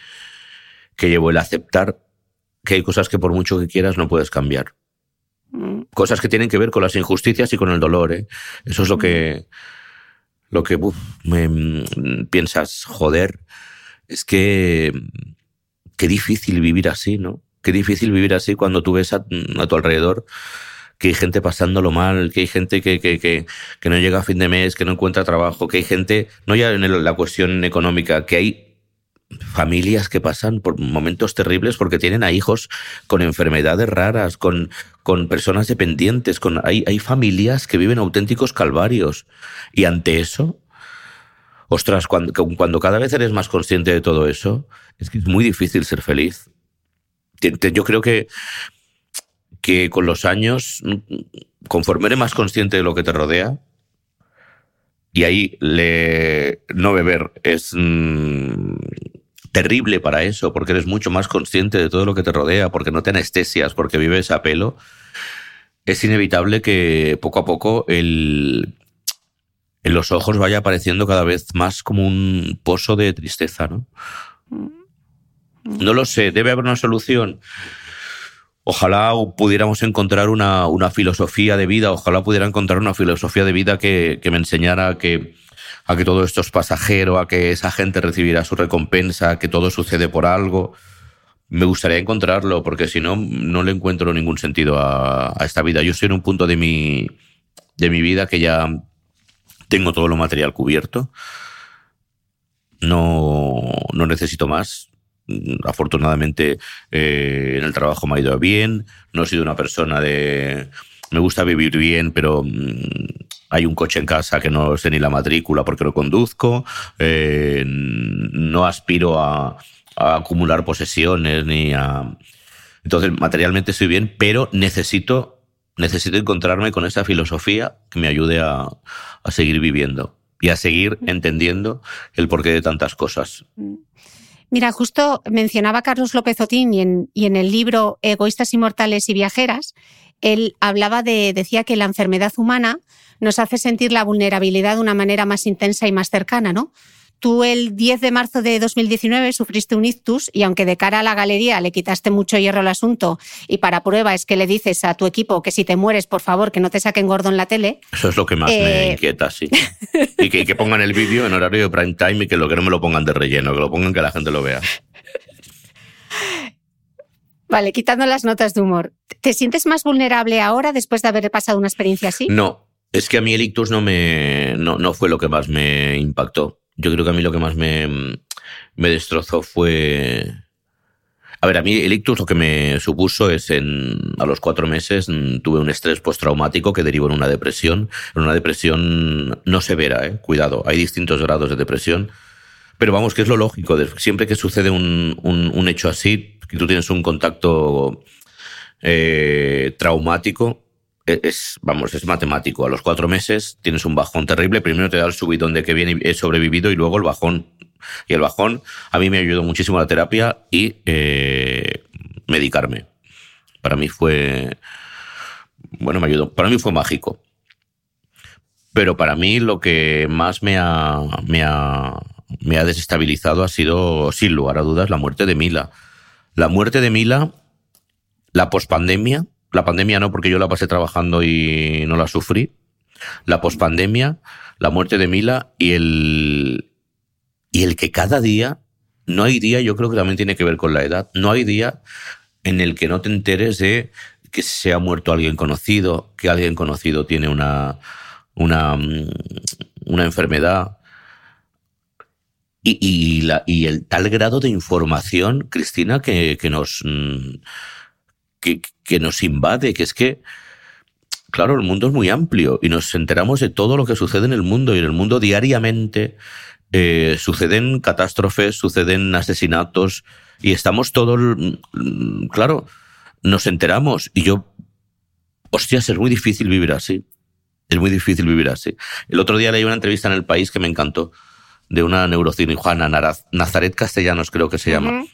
que llevo, el aceptar que hay cosas que por mucho que quieras no puedes cambiar. Cosas que tienen que ver con las injusticias y con el dolor. ¿eh? Eso es lo que, lo que me, mm, piensas, joder, es que qué difícil vivir así, ¿no? Qué difícil vivir así cuando tú ves a, tu alrededor que hay gente pasándolo mal, que hay gente que, que, que, que, no llega a fin de mes, que no encuentra trabajo, que hay gente, no ya en la cuestión económica, que hay familias que pasan por momentos terribles porque tienen a hijos con enfermedades raras, con, con personas dependientes, con, hay, hay familias que viven auténticos calvarios. Y ante eso, ostras, cuando, cuando cada vez eres más consciente de todo eso, es que es muy difícil ser feliz. Yo creo que, que con los años, conforme eres más consciente de lo que te rodea, y ahí le, no beber es mm, terrible para eso, porque eres mucho más consciente de todo lo que te rodea, porque no te anestesias, porque vives a pelo, es inevitable que poco a poco el, en los ojos vaya apareciendo cada vez más como un pozo de tristeza, ¿no? No lo sé, debe haber una solución. Ojalá pudiéramos encontrar una, una filosofía de vida, ojalá pudiera encontrar una filosofía de vida que, que me enseñara que, a que todo esto es pasajero, a que esa gente recibirá su recompensa, a que todo sucede por algo. Me gustaría encontrarlo, porque si no, no le encuentro ningún sentido a, esta vida. Yo estoy en un punto de mi, de mi vida que ya tengo todo lo material cubierto. No, no necesito más. Afortunadamente, eh, en el trabajo me ha ido bien. No he sido una persona de. Me gusta vivir bien, pero mm, hay un coche en casa que no sé ni la matrícula porque lo conduzco, eh, no aspiro a, acumular posesiones ni a... Entonces, materialmente estoy bien, pero necesito, necesito encontrarme con esa filosofía que me ayude a, seguir viviendo y a seguir entendiendo el porqué de tantas cosas. Mira, justo mencionaba Carlos López Otín y en, y en el libro Egoístas Inmortales y Viajeras, él hablaba de, decía que la enfermedad humana nos hace sentir la vulnerabilidad de una manera más intensa y más cercana, ¿no? Tú el 10 de marzo de 2019 sufriste un ictus y aunque de cara a la galería le quitaste mucho hierro al asunto y para prueba es que le dices a tu equipo que si te mueres, por favor, que no te saquen gordo en la tele. Eso es lo que más me eh, inquieta, sí. y que, que pongan el vídeo en horario de prime time y que lo que no me lo pongan de relleno, que lo pongan que la gente lo vea. Vale, quitando las notas de humor. ¿Te sientes más vulnerable ahora después de haber pasado una experiencia así? No, es que a mí el ictus no, me, no, no fue lo que más me impactó. Yo creo que a mí lo que más me, me destrozó fue... A ver, a mí el ictus lo que me supuso es en, a los cuatro meses mm, tuve un estrés postraumático que derivó en una depresión, en una depresión no severa, ¿eh? cuidado, hay distintos grados de depresión, Pero vamos, que es lo lógico. Siempre que sucede un, un, hecho así, que tú tienes un contacto eh, traumático, es, vamos, es matemático. A los cuatro meses tienes un bajón terrible. Primero te da el subidón de que bien he sobrevivido y luego el bajón. Y el bajón a mí me ayudó muchísimo la terapia y eh, medicarme. Para mí fue, bueno, me ayudó. Para mí fue mágico. Pero para mí lo que más me ha, me ha, me ha desestabilizado ha sido, sin lugar a dudas, la muerte de Mila. La muerte de Mila, la pospandemia, la pandemia no, porque yo la pasé trabajando y no la sufrí. La pospandemia, la muerte de Mila y el, y el que cada día, no hay día, yo creo que también tiene que ver con la edad, no hay día en el que no te enteres de que se ha muerto alguien conocido, que alguien conocido tiene una, una, una enfermedad. Y, y, la, y, el tal grado de información, Cristina, que, que nos que, que, nos invade, que es que, claro, el mundo es muy amplio y nos enteramos de todo lo que sucede en el mundo y en el mundo diariamente eh, suceden catástrofes, suceden asesinatos y estamos todos, claro, nos enteramos y yo, hostias, es muy difícil vivir así. Es muy difícil vivir así. El otro día leí una entrevista en El País que me encantó, de una neurocirujana, Nazaret Castellanos creo que se llama,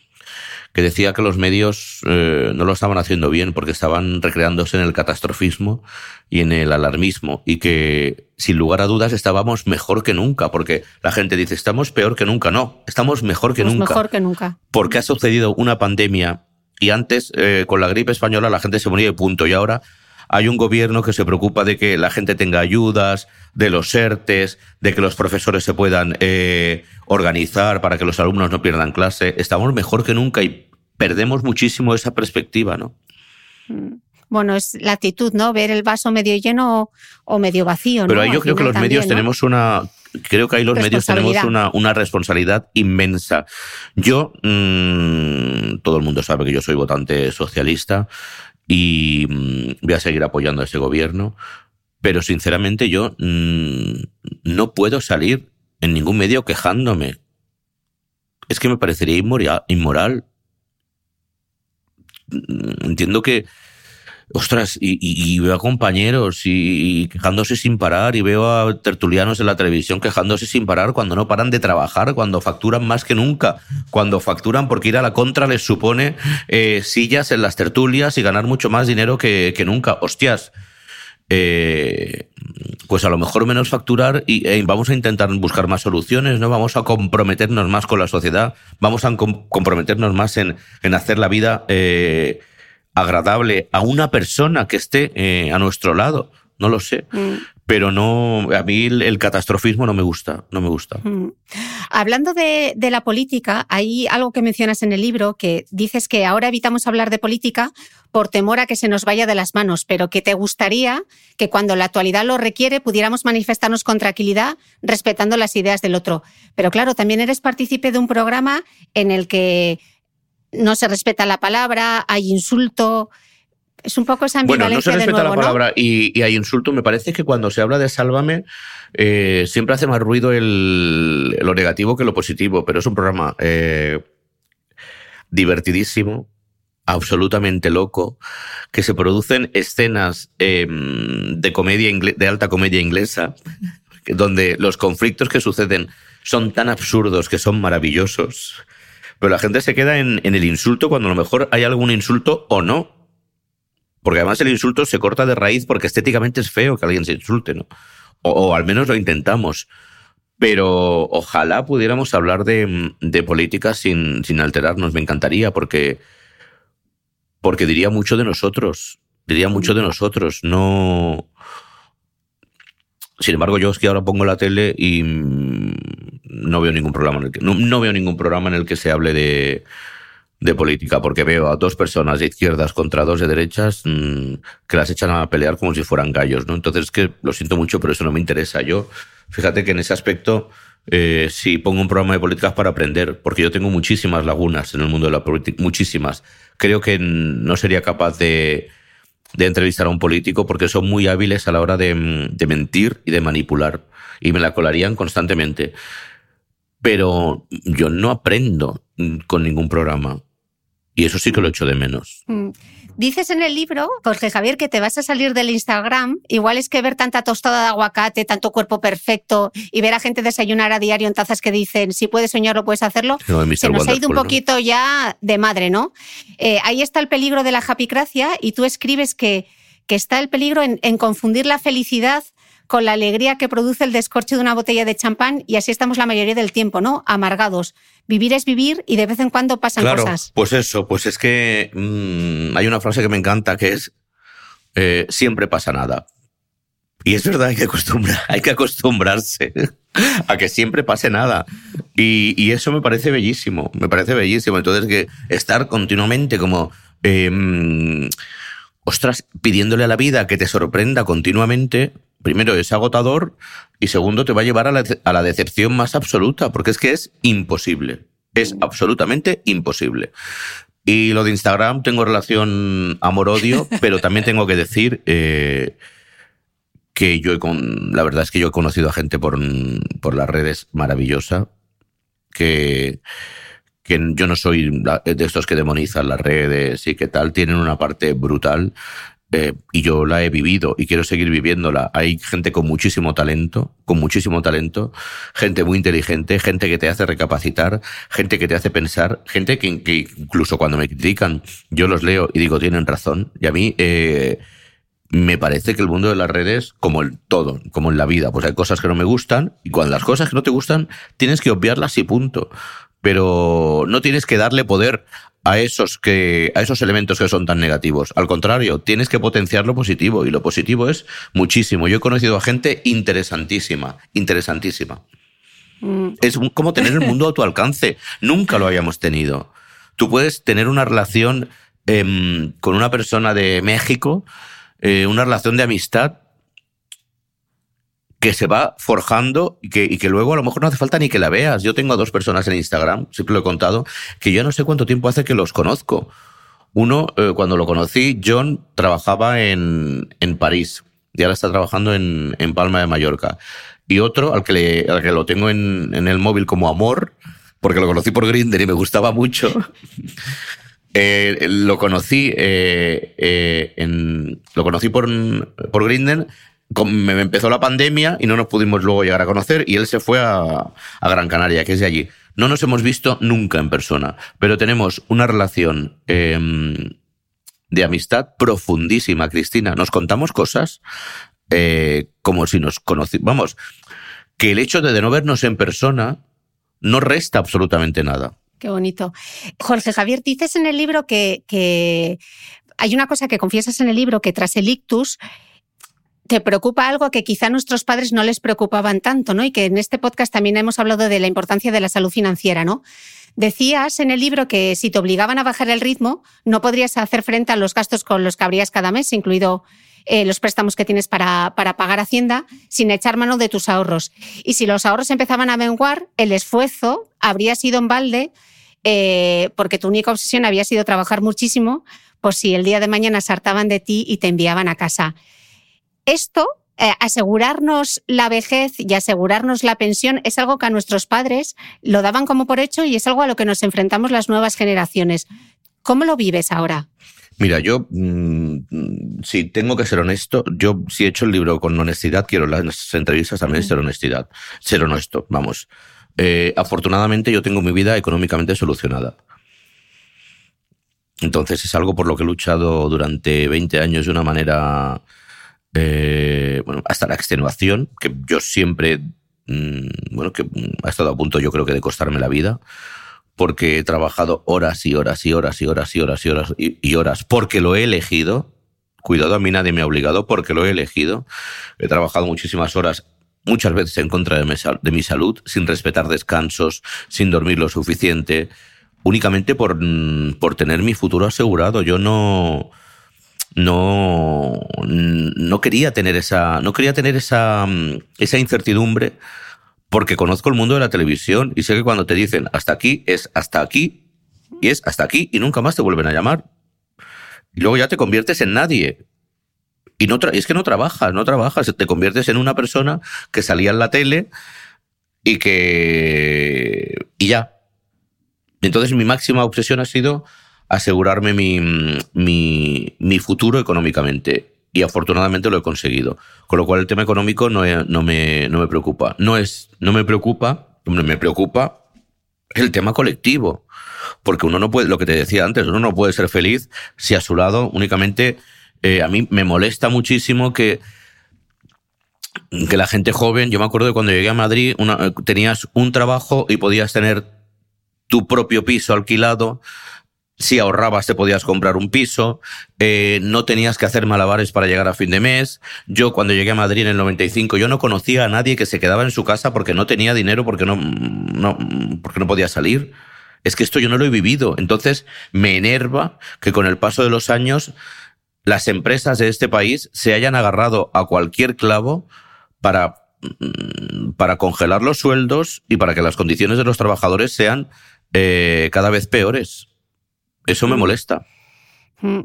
que decía que los medios eh, no lo estaban haciendo bien porque estaban recreándose en el catastrofismo y en el alarmismo y que sin lugar a dudas estábamos mejor que nunca porque la gente dice estamos peor que nunca. No, estamos mejor que nunca. Mejor que nunca. Porque ha sucedido una pandemia y antes, eh, con la gripe española, la gente se moría de punto. Y ahora hay un gobierno que se preocupa de que la gente tenga ayudas, de los ERTES, de que los profesores se puedan eh, organizar para que los alumnos no pierdan clase. Estamos mejor que nunca y perdemos muchísimo esa perspectiva, ¿no? Mm. Bueno, es la actitud, ¿no? Ver el vaso medio lleno o medio vacío. Pero yo creo que los medios tenemos una creo que ahí los medios tenemos una, una responsabilidad inmensa. Yo, mmm, todo el mundo sabe que yo soy votante socialista y mmm, voy a seguir apoyando a ese gobierno, pero sinceramente yo mmm, no puedo salir en ningún medio quejándome. Es que me parecería inmoral. Entiendo que ostras, y, veo a compañeros y, quejándose sin parar, y veo a tertulianos en la televisión quejándose sin parar cuando no paran de trabajar, cuando facturan más que nunca, cuando facturan porque ir a la contra les supone eh, sillas en las tertulias y ganar mucho más dinero que, nunca. Hostias. Eh, pues a lo mejor menos facturar y eh, vamos a intentar buscar más soluciones, ¿no? Vamos a comprometernos más con la sociedad, vamos a comprometernos más en, en hacer la vida agradable a una persona que esté eh, a nuestro lado. No lo sé. Mm. Pero no, a mí el, catastrofismo no me gusta, no me gusta. Mm. Hablando de, de, la política, hay algo que mencionas en el libro que dices que ahora evitamos hablar de política por temor a que se nos vaya de las manos, pero que te gustaría que cuando la actualidad lo requiere pudiéramos manifestarnos con tranquilidad respetando las ideas del otro. Pero claro, también eres partícipe de un programa en el que no se respeta la palabra, hay insulto. Es un poco esa ambivalencia Bueno, no se respeta la palabra y, hay insulto. Me parece que cuando se habla de Sálvame eh, siempre hace más ruido el, lo negativo que lo positivo, pero es un programa eh, divertidísimo, absolutamente loco, que se producen escenas em, de comedia de alta comedia inglesa, donde los conflictos que suceden son tan absurdos que son maravillosos pero la gente se queda en, el insulto cuando a lo mejor hay algún insulto o no. Porque además el insulto se corta de raíz porque estéticamente es feo que alguien se insulte, ¿no? O, al menos lo intentamos. Pero ojalá pudiéramos hablar de, política sin, sin alterarnos. Me encantaría porque, porque diría mucho de nosotros. Diría mucho de nosotros. No. Sin embargo, yo es que ahora pongo la tele y no veo ningún programa en el que, no, veo ningún programa en el que se hable de, de política, porque veo a dos personas de izquierdas contra dos de derechas mm, que las echan a pelear como si fueran gallos, ¿no? Entonces es que lo siento mucho, pero eso no me interesa. Yo, fíjate que en ese aspecto eh, sí pongo un programa de políticas para aprender, porque yo tengo muchísimas lagunas en el mundo de la política, muchísimas. Creo que no sería capaz de, de entrevistar a un político porque son muy hábiles a la hora de, de mentir y de manipular, y me la colarían constantemente pero yo no aprendo con ningún programa. Y eso sí que lo echo de menos. Mm. Dices en el libro, Jorge Javier, que te vas a salir del Instagram. Igual es que ver tanta tostada de aguacate, tanto cuerpo perfecto y ver a gente desayunar a diario en tazas que dicen, si puedes soñarlo, puedes hacerlo. se nos ha ido un poquito ya de madre, ¿no? Eh, ahí está el peligro de la japicracia y tú escribes que, que está el peligro en, en confundir la felicidad con la alegría que produce el descorche de una botella de champán y así estamos la mayoría del tiempo, ¿no? Amargados. Vivir es vivir y de vez en cuando pasan claro, cosas. Pues eso, pues es que mmm, hay una frase que me encanta que es eh, siempre pasa nada. Y es verdad, hay que, acostumbrar, *laughs* hay que acostumbrarse a que siempre pase nada. Y, y, eso me parece bellísimo, me parece bellísimo. Entonces, que estar continuamente como... Eh, ostras, pidiéndole a la vida que te sorprenda continuamente, primero es agotador y segundo te va a llevar a la, a la decepción más absoluta, porque es que es imposible. Es absolutamente imposible. Y lo de Instagram, tengo relación amor-odio, *laughs* pero también tengo que decir eh, que yo, he con, la verdad es que yo he conocido a gente por, por las redes maravillosa, que, que yo no soy de estos que demonizan las redes y que tal, tienen una parte brutal eh, y yo la he vivido y quiero seguir viviéndola. Hay gente con muchísimo talento, con muchísimo talento, gente muy inteligente, gente que te hace recapacitar, gente que te hace pensar, gente que, incluso cuando me critican, yo los leo y digo, tienen razón. Y a mí, eh, me parece que el mundo de las redes, como el todo, como en la vida, pues hay cosas que no me gustan y cuando las cosas que no te gustan, tienes que obviarlas y punto. Pero no tienes que darle poder a esos que a esos elementos que son tan negativos. Al contrario, tienes que potenciar lo positivo y lo positivo es muchísimo. Yo he conocido a gente interesantísima, interesantísima. Mm. Es como tener el mundo a tu alcance. Nunca lo habíamos tenido. Tú puedes tener una relación eh, con una persona de México, eh, una relación de amistad que se va forjando y que, y que luego a lo mejor no hace falta ni que la veas. Yo tengo a dos personas en Instagram, siempre lo he contado, que yo no sé cuánto tiempo hace que los conozco. Uno, eh, cuando lo conocí, John trabajaba en, en París y ahora está trabajando en, en Palma de Mallorca. Y otro, al que, le, al que lo tengo en, en el móvil como amor, porque lo conocí por Grinder y me gustaba mucho. *laughs* Eh, lo conocí eh, en, lo conocí por, por Grinder me empezó la pandemia y no nos pudimos luego llegar a conocer y él se fue a, Gran Canaria, que es de allí. No nos hemos visto nunca en persona, pero tenemos una relación eh, de amistad profundísima, Cristina. Nos contamos cosas eh, como si nos conociéramos. Vamos, que el hecho de, de no vernos en persona no resta absolutamente nada. Qué bonito. Jorge Javier, dices en el libro que, que hay una cosa que confiesas en el libro, que tras el ictus te preocupa algo que quizá nuestros padres no les preocupaban tanto, ¿no? Y que en este podcast también hemos hablado de la importancia de la salud financiera, ¿no? Decías en el libro que si te obligaban a bajar el ritmo, no podrías hacer frente a los gastos con los que habrías cada mes, incluido eh, los préstamos que tienes para, para pagar Hacienda, sin echar mano de tus ahorros. Y si los ahorros empezaban a menguar, el esfuerzo habría sido en balde, eh, porque tu única obsesión había sido trabajar muchísimo, pues si el día de mañana sartaban de ti y te enviaban a casa. Esto, eh, asegurarnos la vejez y asegurarnos la pensión, es algo que a nuestros padres lo daban como por hecho y es algo a lo que nos enfrentamos las nuevas generaciones. ¿Cómo lo vives ahora? Mira, yo, mmm, si tengo que ser honesto, yo si he hecho el libro con honestidad, quiero las entrevistas también ser honestidad, ser honesto, vamos. Eh, afortunadamente yo tengo mi vida económicamente solucionada. Entonces es algo por lo que he luchado durante 20 años de una manera eh, bueno, hasta la extenuación, que yo siempre, mmm, bueno, que ha estado a punto yo creo que de costarme la vida, porque he trabajado horas y horas y horas y horas y horas y horas y, y horas, porque lo he elegido. Cuidado, a mí nadie me ha obligado porque lo he elegido. He trabajado muchísimas horas muchas veces en contra de mi, de mi, salud, sin respetar descansos, sin dormir lo suficiente, únicamente por, por tener mi futuro asegurado. Yo no, no, no quería tener esa, no quería tener esa, esa incertidumbre porque conozco el mundo de la televisión y sé que cuando te dicen hasta aquí es hasta aquí y es hasta aquí y nunca más te vuelven a llamar. Y luego ya te conviertes en nadie. Y no es que no trabajas, no trabajas, te conviertes en una persona que salía en la tele y que... y ya. Entonces mi máxima obsesión ha sido asegurarme mi, mi, mi futuro económicamente y afortunadamente lo he conseguido. Con lo cual el tema económico no, no, me, no me preocupa. No, es, no me preocupa, me preocupa el tema colectivo. Porque uno no puede, lo que te decía antes, uno no puede ser feliz si a su lado únicamente, eh, a mí me molesta muchísimo que, que la gente joven, yo me acuerdo de cuando llegué a Madrid, una, tenías un trabajo y podías tener tu propio piso alquilado, si ahorrabas te podías comprar un piso, eh, no tenías que hacer malabares para llegar a fin de mes. Yo cuando llegué a Madrid en el 95, yo no conocía a nadie que se quedaba en su casa porque no tenía dinero, porque no, no, porque no podía salir. Es que esto yo no lo he vivido. Entonces me enerva que con el paso de los años las empresas de este país se hayan agarrado a cualquier clavo para, mm, para congelar los sueldos y para que las condiciones de los trabajadores sean eh, cada vez peores. Eso me molesta. Mm.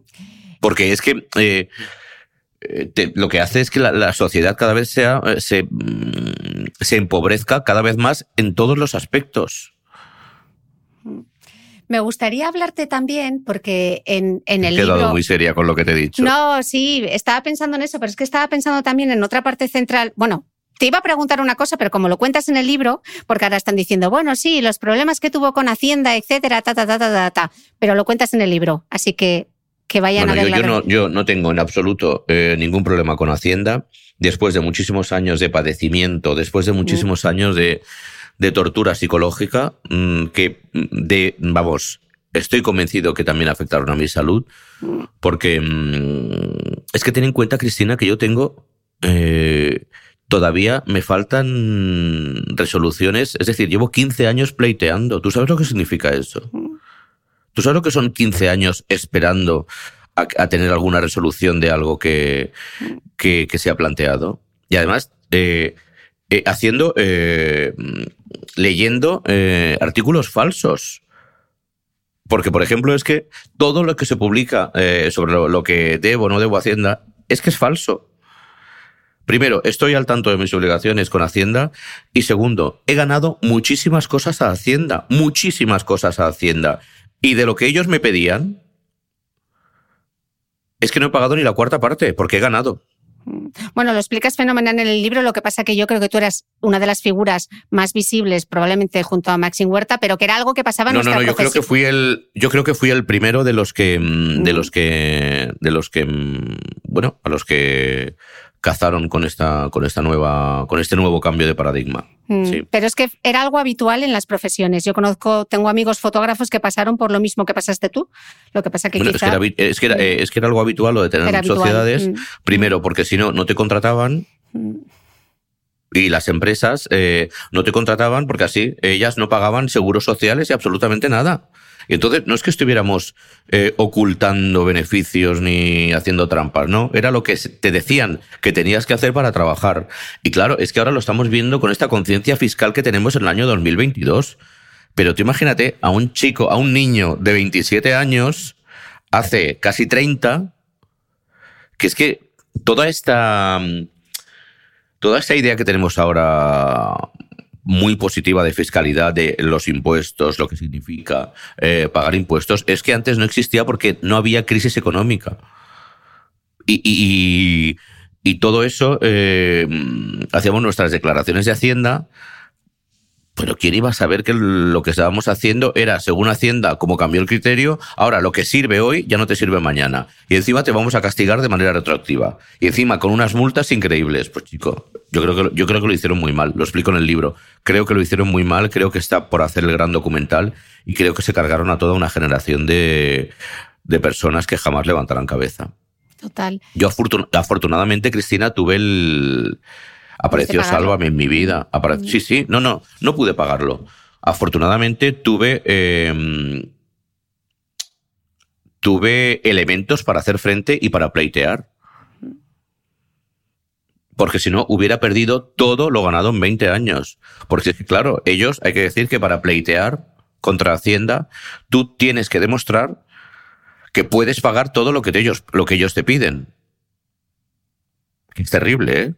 Porque es que eh, eh, lo que hace es que la, sociedad cada vez sea, eh, se, mm, se, empobrezca cada vez más en todos los aspectos. Me gustaría hablarte también, porque en, en el he quedado muy seria con lo que te he dicho. No, sí, estaba pensando en eso, pero es que estaba pensando también en otra parte central. Bueno, te iba a preguntar una cosa, pero como lo cuentas en el libro, porque ahora están diciendo, bueno, sí, los problemas que tuvo con Hacienda, etcétera, ta, ta, ta, ta, ta, pero lo cuentas en el libro, así que que vayan a ver yo, yo, no, yo no tengo en absoluto eh, ningún problema con Hacienda. Después de muchísimos años de padecimiento, después de mm. muchísimos años de, de tortura psicológica, mm, que de, vamos, estoy convencido que también afectaron a mi salud, mm. porque es que ten en cuenta, Cristina, que yo tengo eh, todavía me faltan resoluciones. Es decir, llevo 15 años pleiteando. ¿Tú sabes lo que significa eso? ¿Tú sabes lo que son 15 años esperando a, tener alguna resolución de algo que, que, se ha planteado? Y además, eh, eh, haciendo, eh, leyendo artículos falsos. Porque, por ejemplo, es que todo lo que se publica sobre lo, lo que debo o no debo Hacienda es que es falso. Primero, estoy al tanto de mis obligaciones con Hacienda. Y segundo, he ganado muchísimas cosas a Hacienda, muchísimas cosas a Hacienda. Y de lo que ellos me pedían, es que no he pagado ni la cuarta parte, porque he ganado. Bueno, lo explicas fenomenal en el libro, lo que pasa que yo creo que tú eras una de las figuras más visibles, probablemente junto a Maxine Huerta, pero que era algo que pasaba en no, no, no, yo creo que fui el, yo creo que fui el primero de los que, de mm. los que, de los que, bueno, a los que cazaron con esta, con esta nueva, con este nuevo cambio de paradigma. Mm, pero es que era algo habitual en las profesiones. Yo conozco, tengo amigos fotógrafos que pasaron por lo mismo que pasaste tú. Lo que pasa que es, que era, es, que era, eh, es que era algo habitual lo de tener en sociedades. Mm. Primero, porque si no, no te contrataban. Mm. Y las empresas eh, no te contrataban porque así ellas no pagaban seguros sociales y absolutamente nada. Entonces no es que estuviéramos eh, ocultando beneficios ni haciendo trampas, ¿no? Era lo que te decían que tenías que hacer para trabajar. Y claro, es que ahora lo estamos viendo con esta conciencia fiscal que tenemos en el año 2022. Pero tú imagínate a un chico, a un niño de 27 años, hace casi 30, que es que toda esta, toda esta idea que tenemos ahora muy positiva de fiscalidad de los impuestos, lo que significa eh, pagar impuestos, es que antes no existía porque no había crisis económica. Y, y, y todo eso, eh, hacíamos nuestras declaraciones de Hacienda pero ¿quién iba a saber que lo que estábamos haciendo era, según Hacienda, como cambió el criterio, ahora lo que sirve hoy ya no te sirve mañana. Y encima te vamos a castigar de manera retroactiva. Y encima con unas multas increíbles. Pues chico, yo creo que, yo creo que lo hicieron muy mal. Lo explico en el libro. Creo que lo hicieron muy mal. Creo que está por hacer el gran documental. Y creo que se cargaron a toda una generación de, de personas que jamás levantarán cabeza. Total. Yo afortunadamente, Cristina, tuve el Apareció Sálvame en mi vida. Sí, sí, no, no, no pude pagarlo. Afortunadamente tuve, em, tuve elementos para hacer frente y para pleitear. Porque si no, hubiera perdido todo lo ganado en 20 años. Porque, claro, ellos, hay que decir que para pleitear contra Hacienda, tú tienes que demostrar que puedes pagar todo lo que ellos, lo que ellos te piden. Es terrible, ¿eh?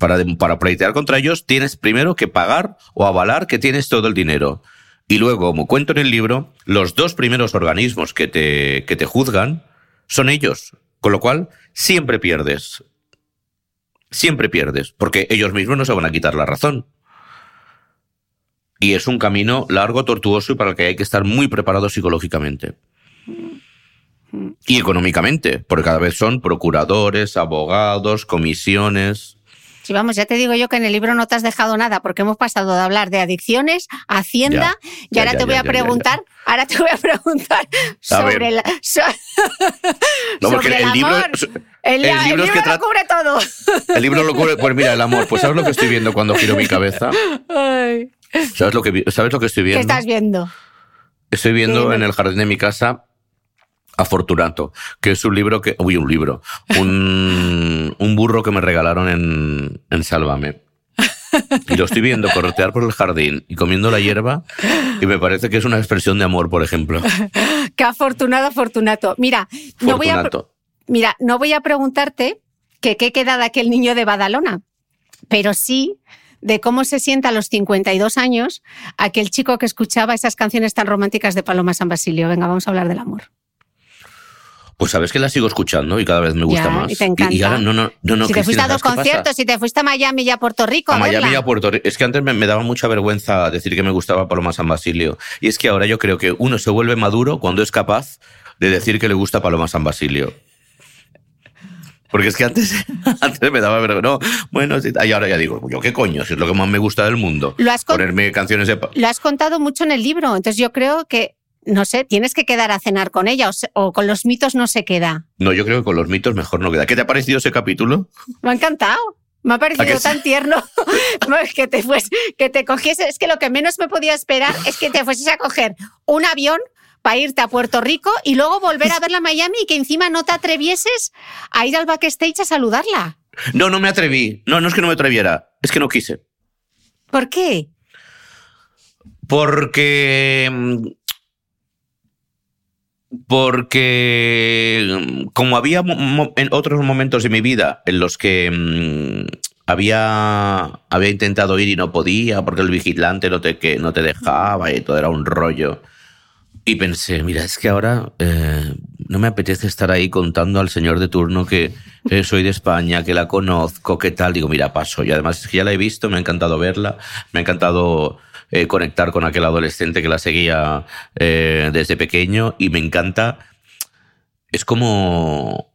Para, para pleitear contra ellos tienes primero que pagar o avalar que tienes todo el dinero. Y luego, como cuento en el libro, los dos primeros organismos que te, que te juzgan son ellos. Con lo cual, siempre pierdes. Siempre pierdes, porque ellos mismos no se van a quitar la razón. Y es un camino largo, tortuoso y para el que hay que estar muy preparado psicológicamente. Y económicamente, porque cada vez son procuradores, abogados, comisiones. Sí, vamos, ya te digo yo que en el libro no te has dejado nada, porque hemos pasado de hablar de adicciones, hacienda, Ya, y ya, ahora ya, te voy a preguntar, ahora te voy a preguntar sobre ver. la, so- No, porque sobre el libro- amor. el El, el libro es que lo cubre todo. *laughs* El libro lo cubre. Pues mira, el amor. Pues ¿sabes lo que estoy viendo cuando giro mi cabeza? Ay, ¿Sabes lo que, ¿sabes lo que estoy ¿Qué viendo? estás viendo? Estoy viendo en el jardín de mi casa a Fortunato, que es un libro que. Uy, un libro. Un, *laughs* un burro que me regalaron en, en Sálvame. Y lo estoy viendo corretear por el jardín y comiendo la hierba, y me parece que es una expresión de amor, por ejemplo. *laughs* Qué afortunado, Fortunato. Mira, no voy a, Fortunato. mira, no voy a preguntarte que qué queda de aquel niño de Badalona, pero sí de cómo se sienta a los 52 años aquel chico que escuchaba esas canciones tan románticas de Paloma San Basilio. Venga, vamos a hablar del amor. Pues sabes que la sigo escuchando y cada vez me gusta Ya, más. y te encanta. Y, ahora no, no, no, no si te fuiste a dos conciertos, si te fuiste a Miami y a Puerto Rico, a a, Miami y a Puerto Rico. Es que antes me, me daba mucha vergüenza decir que me gustaba Paloma San Basilio. Y es que ahora yo creo que uno se vuelve maduro cuando es capaz de decir que le gusta Paloma San Basilio. Porque es que antes, *laughs* antes me daba vergüenza. No, bueno, y ahora ya digo, yo qué coño, si es lo que más me gusta del mundo. Lo has con- Ponerme canciones de... Lo has contado mucho en el libro, entonces yo creo que, no sé, tienes que quedar a cenar con ella o, se- o con los mitos no se queda. No, yo creo que con los mitos mejor no queda. ¿Qué te ha parecido ese capítulo? Me ha encantado. Me ha ¿A que parecido sí? tan tierno *laughs* *laughs* que te, fues, que te cogiese. Es que lo que menos me podía esperar es que te fueses a coger un avión para irte a Puerto Rico y luego volver a verla a Miami y que encima no te atrevieses a ir al backstage a saludarla. No, no me atreví. No, no es que no me atreviera. Es que no quise. ¿Por qué? Porque. Porque. mm, Como había en otros momentos de mi vida en los que mm, había, había intentado ir y no podía, porque el vigilante no te, que, no te dejaba y todo era un rollo. Y pensé, mira, es que ahora eh, no me apetece estar ahí contando al señor de turno que eh, soy de España, que la conozco, qué tal. Digo, mira, paso. Y además ya la he visto, me ha encantado verla, me ha encantado eh, conectar con aquel adolescente que la seguía eh, desde pequeño y me encanta. Es como.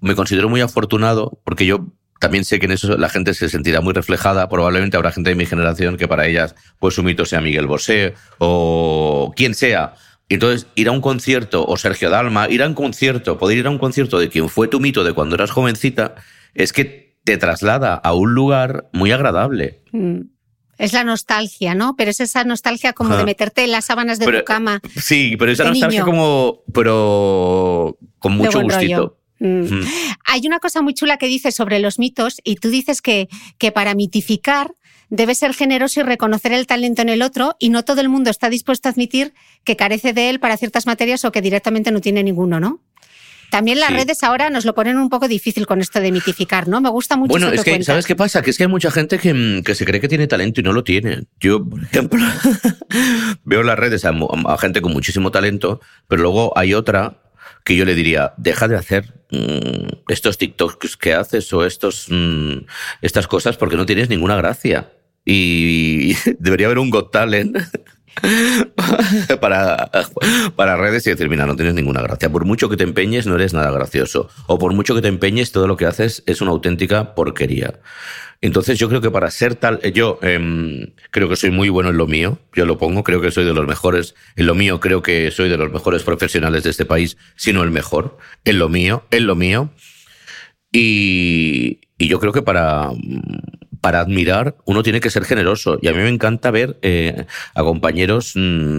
Me considero muy afortunado porque yo también sé que en eso la gente se sentirá muy reflejada. Probablemente habrá gente de mi generación que para ellas, pues su mito sea Miguel Bosé o quien sea. Entonces, ir a un concierto, o Sergio Dalma, ir a un concierto, poder ir a un concierto de quien fue tu mito de cuando eras jovencita, es que te traslada a un lugar muy agradable. Mm. Es la nostalgia, ¿no? Pero es esa nostalgia como de meterte en las sábanas de Pero- tu cama. Sí, pero esa nostalgia niño. como, pero con mucho gustito. rollo. Mm. Mm. Hay una cosa muy chula que dices sobre los mitos y tú dices que, que para mitificar debe ser generoso y reconocer el talento en el otro y no todo el mundo está dispuesto a admitir que carece de él para ciertas materias o que directamente no tiene ninguno, ¿no? También las Sí. redes ahora nos lo ponen un poco difícil con esto de mitificar, ¿no? Me gusta mucho Bueno, es que. ¿sabes qué pasa? Que es que hay mucha gente que, mm, que se cree que tiene talento y no lo tiene. Yo, por ejemplo, *laughs* veo en las redes a, a gente con muchísimo talento, pero luego hay otra que yo le diría, deja de hacer mm, estos TikToks que haces o estos, mm, estas cosas porque no tienes ninguna gracia. Y *laughs* debería haber un Got Talent *laughs* para, para redes y decir, mira, no tienes ninguna gracia. Por mucho que te empeñes, no eres nada gracioso. O por mucho que te empeñes, todo lo que haces es una auténtica porquería. Entonces yo creo que para ser tal, eh, yo em, creo que soy muy bueno en lo mío, yo lo pongo, creo que soy de los mejores, en lo mío creo que soy de los mejores profesionales de este país, si no el mejor, en lo mío, en lo mío. Y, y yo creo que para, para admirar uno tiene que ser generoso. Y a mí me encanta ver eh, a compañeros, mm,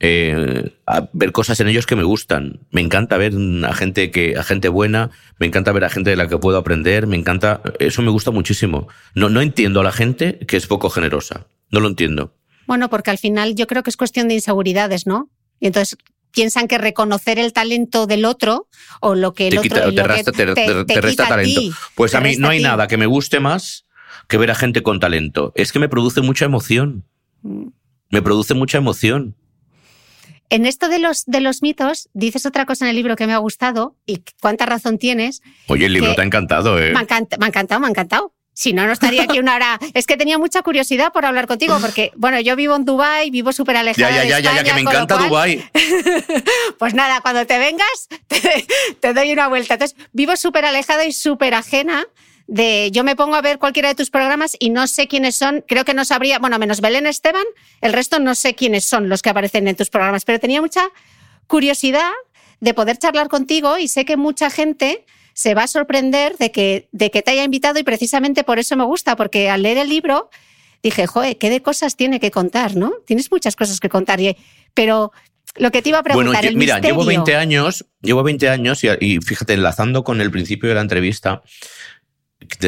eh, a ver cosas en ellos que me gustan. Me encanta ver mm, a gente, que, a gente buena, me encanta ver a gente de la que puedo aprender, me encanta, eso me gusta muchísimo. No, no entiendo a la gente que es poco generosa. No lo entiendo. Bueno, porque al final yo creo que es cuestión de inseguridades, ¿no? Y entonces piensan que reconocer el talento del otro o lo que el te, otro quita- lo te que resta, te- te- talento. ti, Pues a mí no hay nada que me guste más que ver a gente con talento. Es que me produce mucha emoción. Me produce mucha emoción. En esto de los, de los mitos, dices otra cosa en el libro que me ha gustado y cuánta razón tienes. Oye, el libro te ha encantado, ¿eh? Me ha, encant- me ha encantado, me ha encantado. Si no, no estaría aquí una hora. *laughs* Es que tenía mucha curiosidad por hablar contigo, porque, *laughs* bueno, yo vivo en Dubái, vivo súper alejada Ya, ya, de ya, ya, que me encanta cual, Dubái. *laughs* Pues nada, cuando te vengas, te, te doy una vuelta. Entonces, vivo súper alejada y súper ajena de. Yo me pongo a ver cualquiera de tus programas y no sé quiénes son. Creo que no sabría. Bueno, menos Belén Esteban, el resto no sé quiénes son los que aparecen en tus programas, pero tenía mucha curiosidad de poder charlar contigo y sé que mucha gente se va a sorprender de que, de que te haya invitado y precisamente por eso me gusta, porque al leer el libro dije, joder, qué de cosas tiene que contar, ¿no? Tienes muchas cosas que contar, y- pero lo que te iba a preguntar, Bueno, yo- el mira, llevo misterio. 20 años, llevo 20 años y, y fíjate, enlazando con el principio de la entrevista,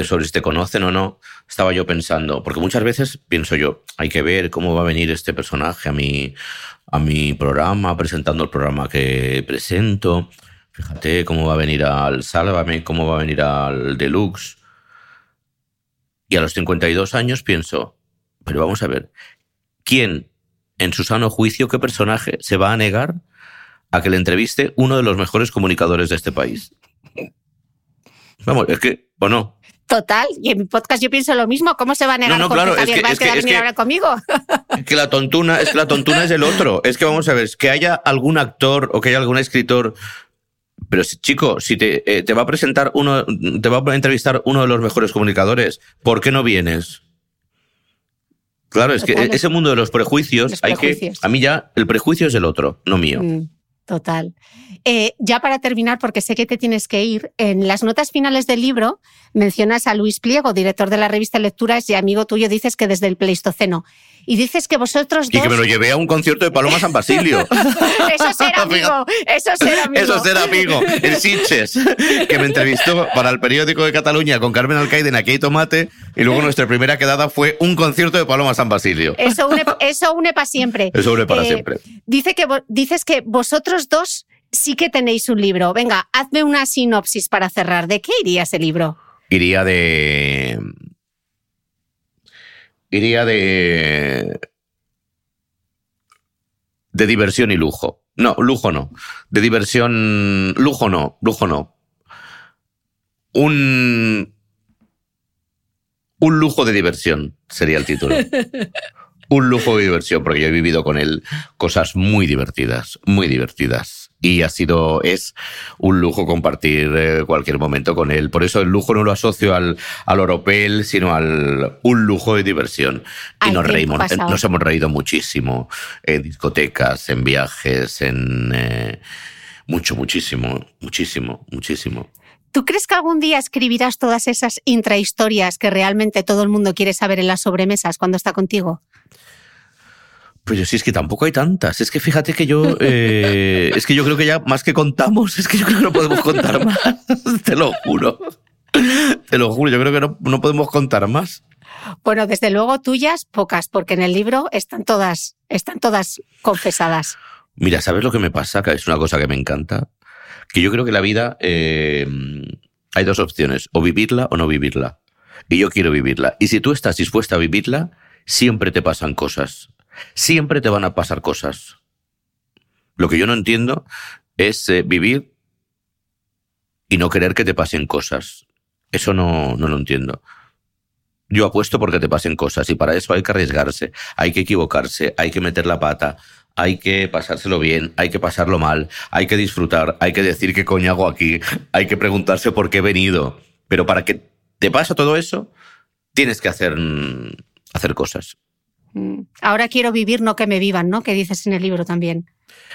sobre si te conocen o no, estaba yo pensando, porque muchas veces pienso yo, hay que ver cómo va a venir este personaje a mi, a mi programa, presentando el programa que presento. Fíjate cómo va a venir al Sálvame, cómo va a venir al Deluxe. Y a los 52 años pienso, pero vamos a ver, ¿quién, en su sano juicio, qué personaje se va a negar a que le entreviste uno de los mejores comunicadores de este país? Vamos, es que, o no. Total, y en mi podcast yo pienso lo mismo. ¿Cómo se va a negar No, no, Jorge claro, es Javier que- es que- a es que- hablar conmigo? *laughs* Que la tontuna, es que la tontuna es el otro. Es que vamos a ver, que haya algún actor o que haya algún escritor. Pero chico, si te, eh, te va a presentar uno, te va a entrevistar uno de los mejores comunicadores, ¿por qué no vienes? Claro, es que ese mundo de los prejuicios, los hay prejuicios. que. A mí ya el prejuicio es el otro, no mío. Mm, Total. Eh, ya para terminar, porque sé que te tienes que ir, en las notas finales del libro mencionas a Luis Pliego, director de la revista Lecturas y amigo tuyo, dices que desde el Pleistoceno. Y dices que vosotros Y dos... que me lo llevé a un concierto de Paloma San Basilio. *laughs* Eso será amigo, eso será amigo. Eso será amigo. El Sitges, que me entrevistó para el periódico de Cataluña con Carmen Alcaide en Aquí hay Tomate. Y luego nuestra primera quedada fue un concierto de Paloma San Basilio. Eso une, eso une para siempre. Eso une para Eh, siempre. Dice que, vo- dices que vosotros dos sí que tenéis un libro. Venga, hazme una sinopsis para cerrar. ¿De qué iría ese libro? Iría de. Iría de. De diversión y lujo. No, lujo no. De diversión. Lujo no, lujo no. Un. Un lujo de diversión sería el título. *laughs* Un lujo de diversión, porque yo he vivido con él cosas muy divertidas, muy divertidas. Y ha sido, es un lujo compartir eh, cualquier momento con él. Por eso el lujo no lo asocio al, al oropel, sino al un lujo de diversión. Y nos reímos, pasado. nos hemos reído muchísimo en discotecas, en viajes, en eh, mucho, muchísimo, muchísimo, muchísimo. ¿Tú crees que algún día escribirás todas esas intrahistorias que realmente todo el mundo quiere saber en las sobremesas cuando está contigo? Pues yo sí, es que tampoco hay tantas. Es que fíjate que yo, *laughs* eh, es que yo creo que ya más que contamos, es que yo creo que no podemos contar más. *laughs* Te lo juro. Te lo juro, yo creo que no, no podemos contar más. Bueno, desde luego tuyas, pocas, porque en el libro están todas, están todas confesadas. Mira, ¿sabes lo que me pasa? Que es una cosa que me encanta. Que yo creo que la vida eh, hay dos opciones, o vivirla o no vivirla. Y yo quiero vivirla. Y si tú estás dispuesta a vivirla, siempre te pasan cosas. Siempre te van a pasar cosas. Lo que yo no entiendo es eh, vivir y no querer que te pasen cosas. Eso no, no lo entiendo. Yo apuesto porque te pasen cosas y para eso hay que arriesgarse, hay que equivocarse, hay que meter la pata, hay que pasárselo bien, hay que pasarlo mal, hay que disfrutar, hay que decir qué coño hago aquí, hay que preguntarse por qué he venido. Pero para que te pase todo eso, tienes que hacer, mm, hacer cosas. Mm. Ahora quiero vivir, no que me vivan, ¿no? Que dices en el libro también.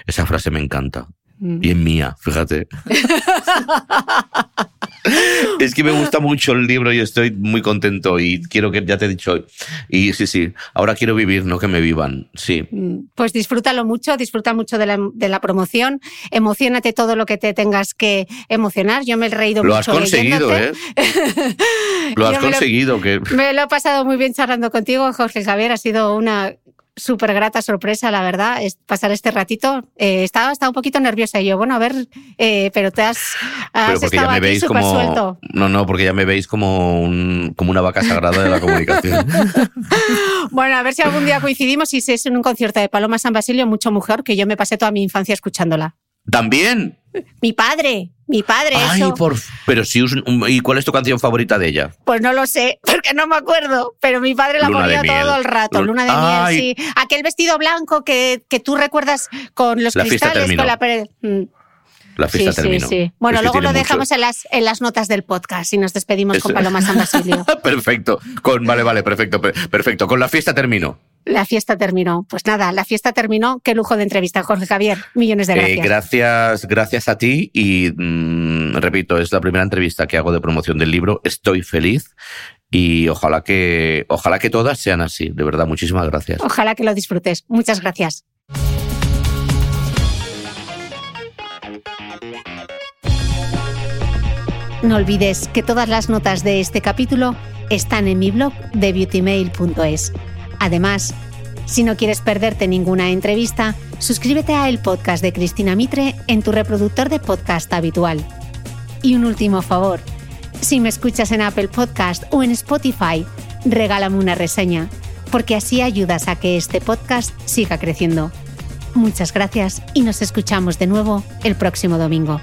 Esa frase me encanta. Mm. Y es mía, fíjate. *laughs* *laughs* es que me gusta mucho el libro y estoy muy contento y quiero que, ya te he dicho, y sí, sí, ahora quiero vivir, no que me vivan, sí. Mm, Pues disfrútalo mucho, disfruta mucho de la, de la promoción, emocionate todo lo que te tengas que emocionar. Yo me he reído Lo mucho has conseguido, leyéndote. ¿eh? *laughs* Lo has Yo me lo- conseguido, que Me lo he pasado muy bien charlando contigo, Jorge Javier. Ha sido una súper grata sorpresa, la verdad, es pasar este ratito. Eh, estaba, estaba un poquito nerviosa y yo, bueno, a ver, eh, pero te has, has Pero porque estado ya me veis como. suelto. No, no, porque ya me veis como, un, como una vaca sagrada de la comunicación. *laughs* Bueno, a ver si algún día coincidimos y si es en un concierto de Paloma San Basilio, mucho mejor, que yo me pasé toda mi infancia escuchándola. También. Mi padre, mi padre, Ay, eso. por. Pero si us- ¿Y cuál es tu canción favorita de ella? Pues no lo sé, *laughs* porque no me acuerdo, pero mi padre la Luna ponía todo el rato, Lu- luna de Ay. miel, sí. Aquel vestido blanco que, que tú recuerdas con los La cristales, con la pared. Mm, La fiesta sí, terminó. sí, sí. Bueno, Es luego lo mucho- dejamos en las, en las notas del podcast y nos despedimos con. Paloma San Basilio. *laughs* perfecto. Con, vale, vale, perfecto, per- perfecto. Con la fiesta terminó. La fiesta terminó. Pues nada, la fiesta terminó. Qué lujo de entrevista, Jorge Javier. Millones de Eh, gracias. gracias, gracias a ti y mm, repito, es la primera entrevista que hago de promoción del libro. Estoy feliz y ojalá que, ojalá que todas sean así. De verdad, muchísimas gracias. Ojalá que lo disfrutes. Muchas gracias. No olvides que todas las notas de este capítulo están en mi blog de beautymail.es. Además, si no quieres perderte ninguna entrevista, suscríbete a el podcast de Cristina Mitre en tu reproductor de podcast habitual. Y un último favor, si me escuchas en Apple Podcast o en Spotify, regálame una reseña, porque así ayudas a que este podcast siga creciendo. Muchas gracias y nos escuchamos de nuevo el próximo domingo.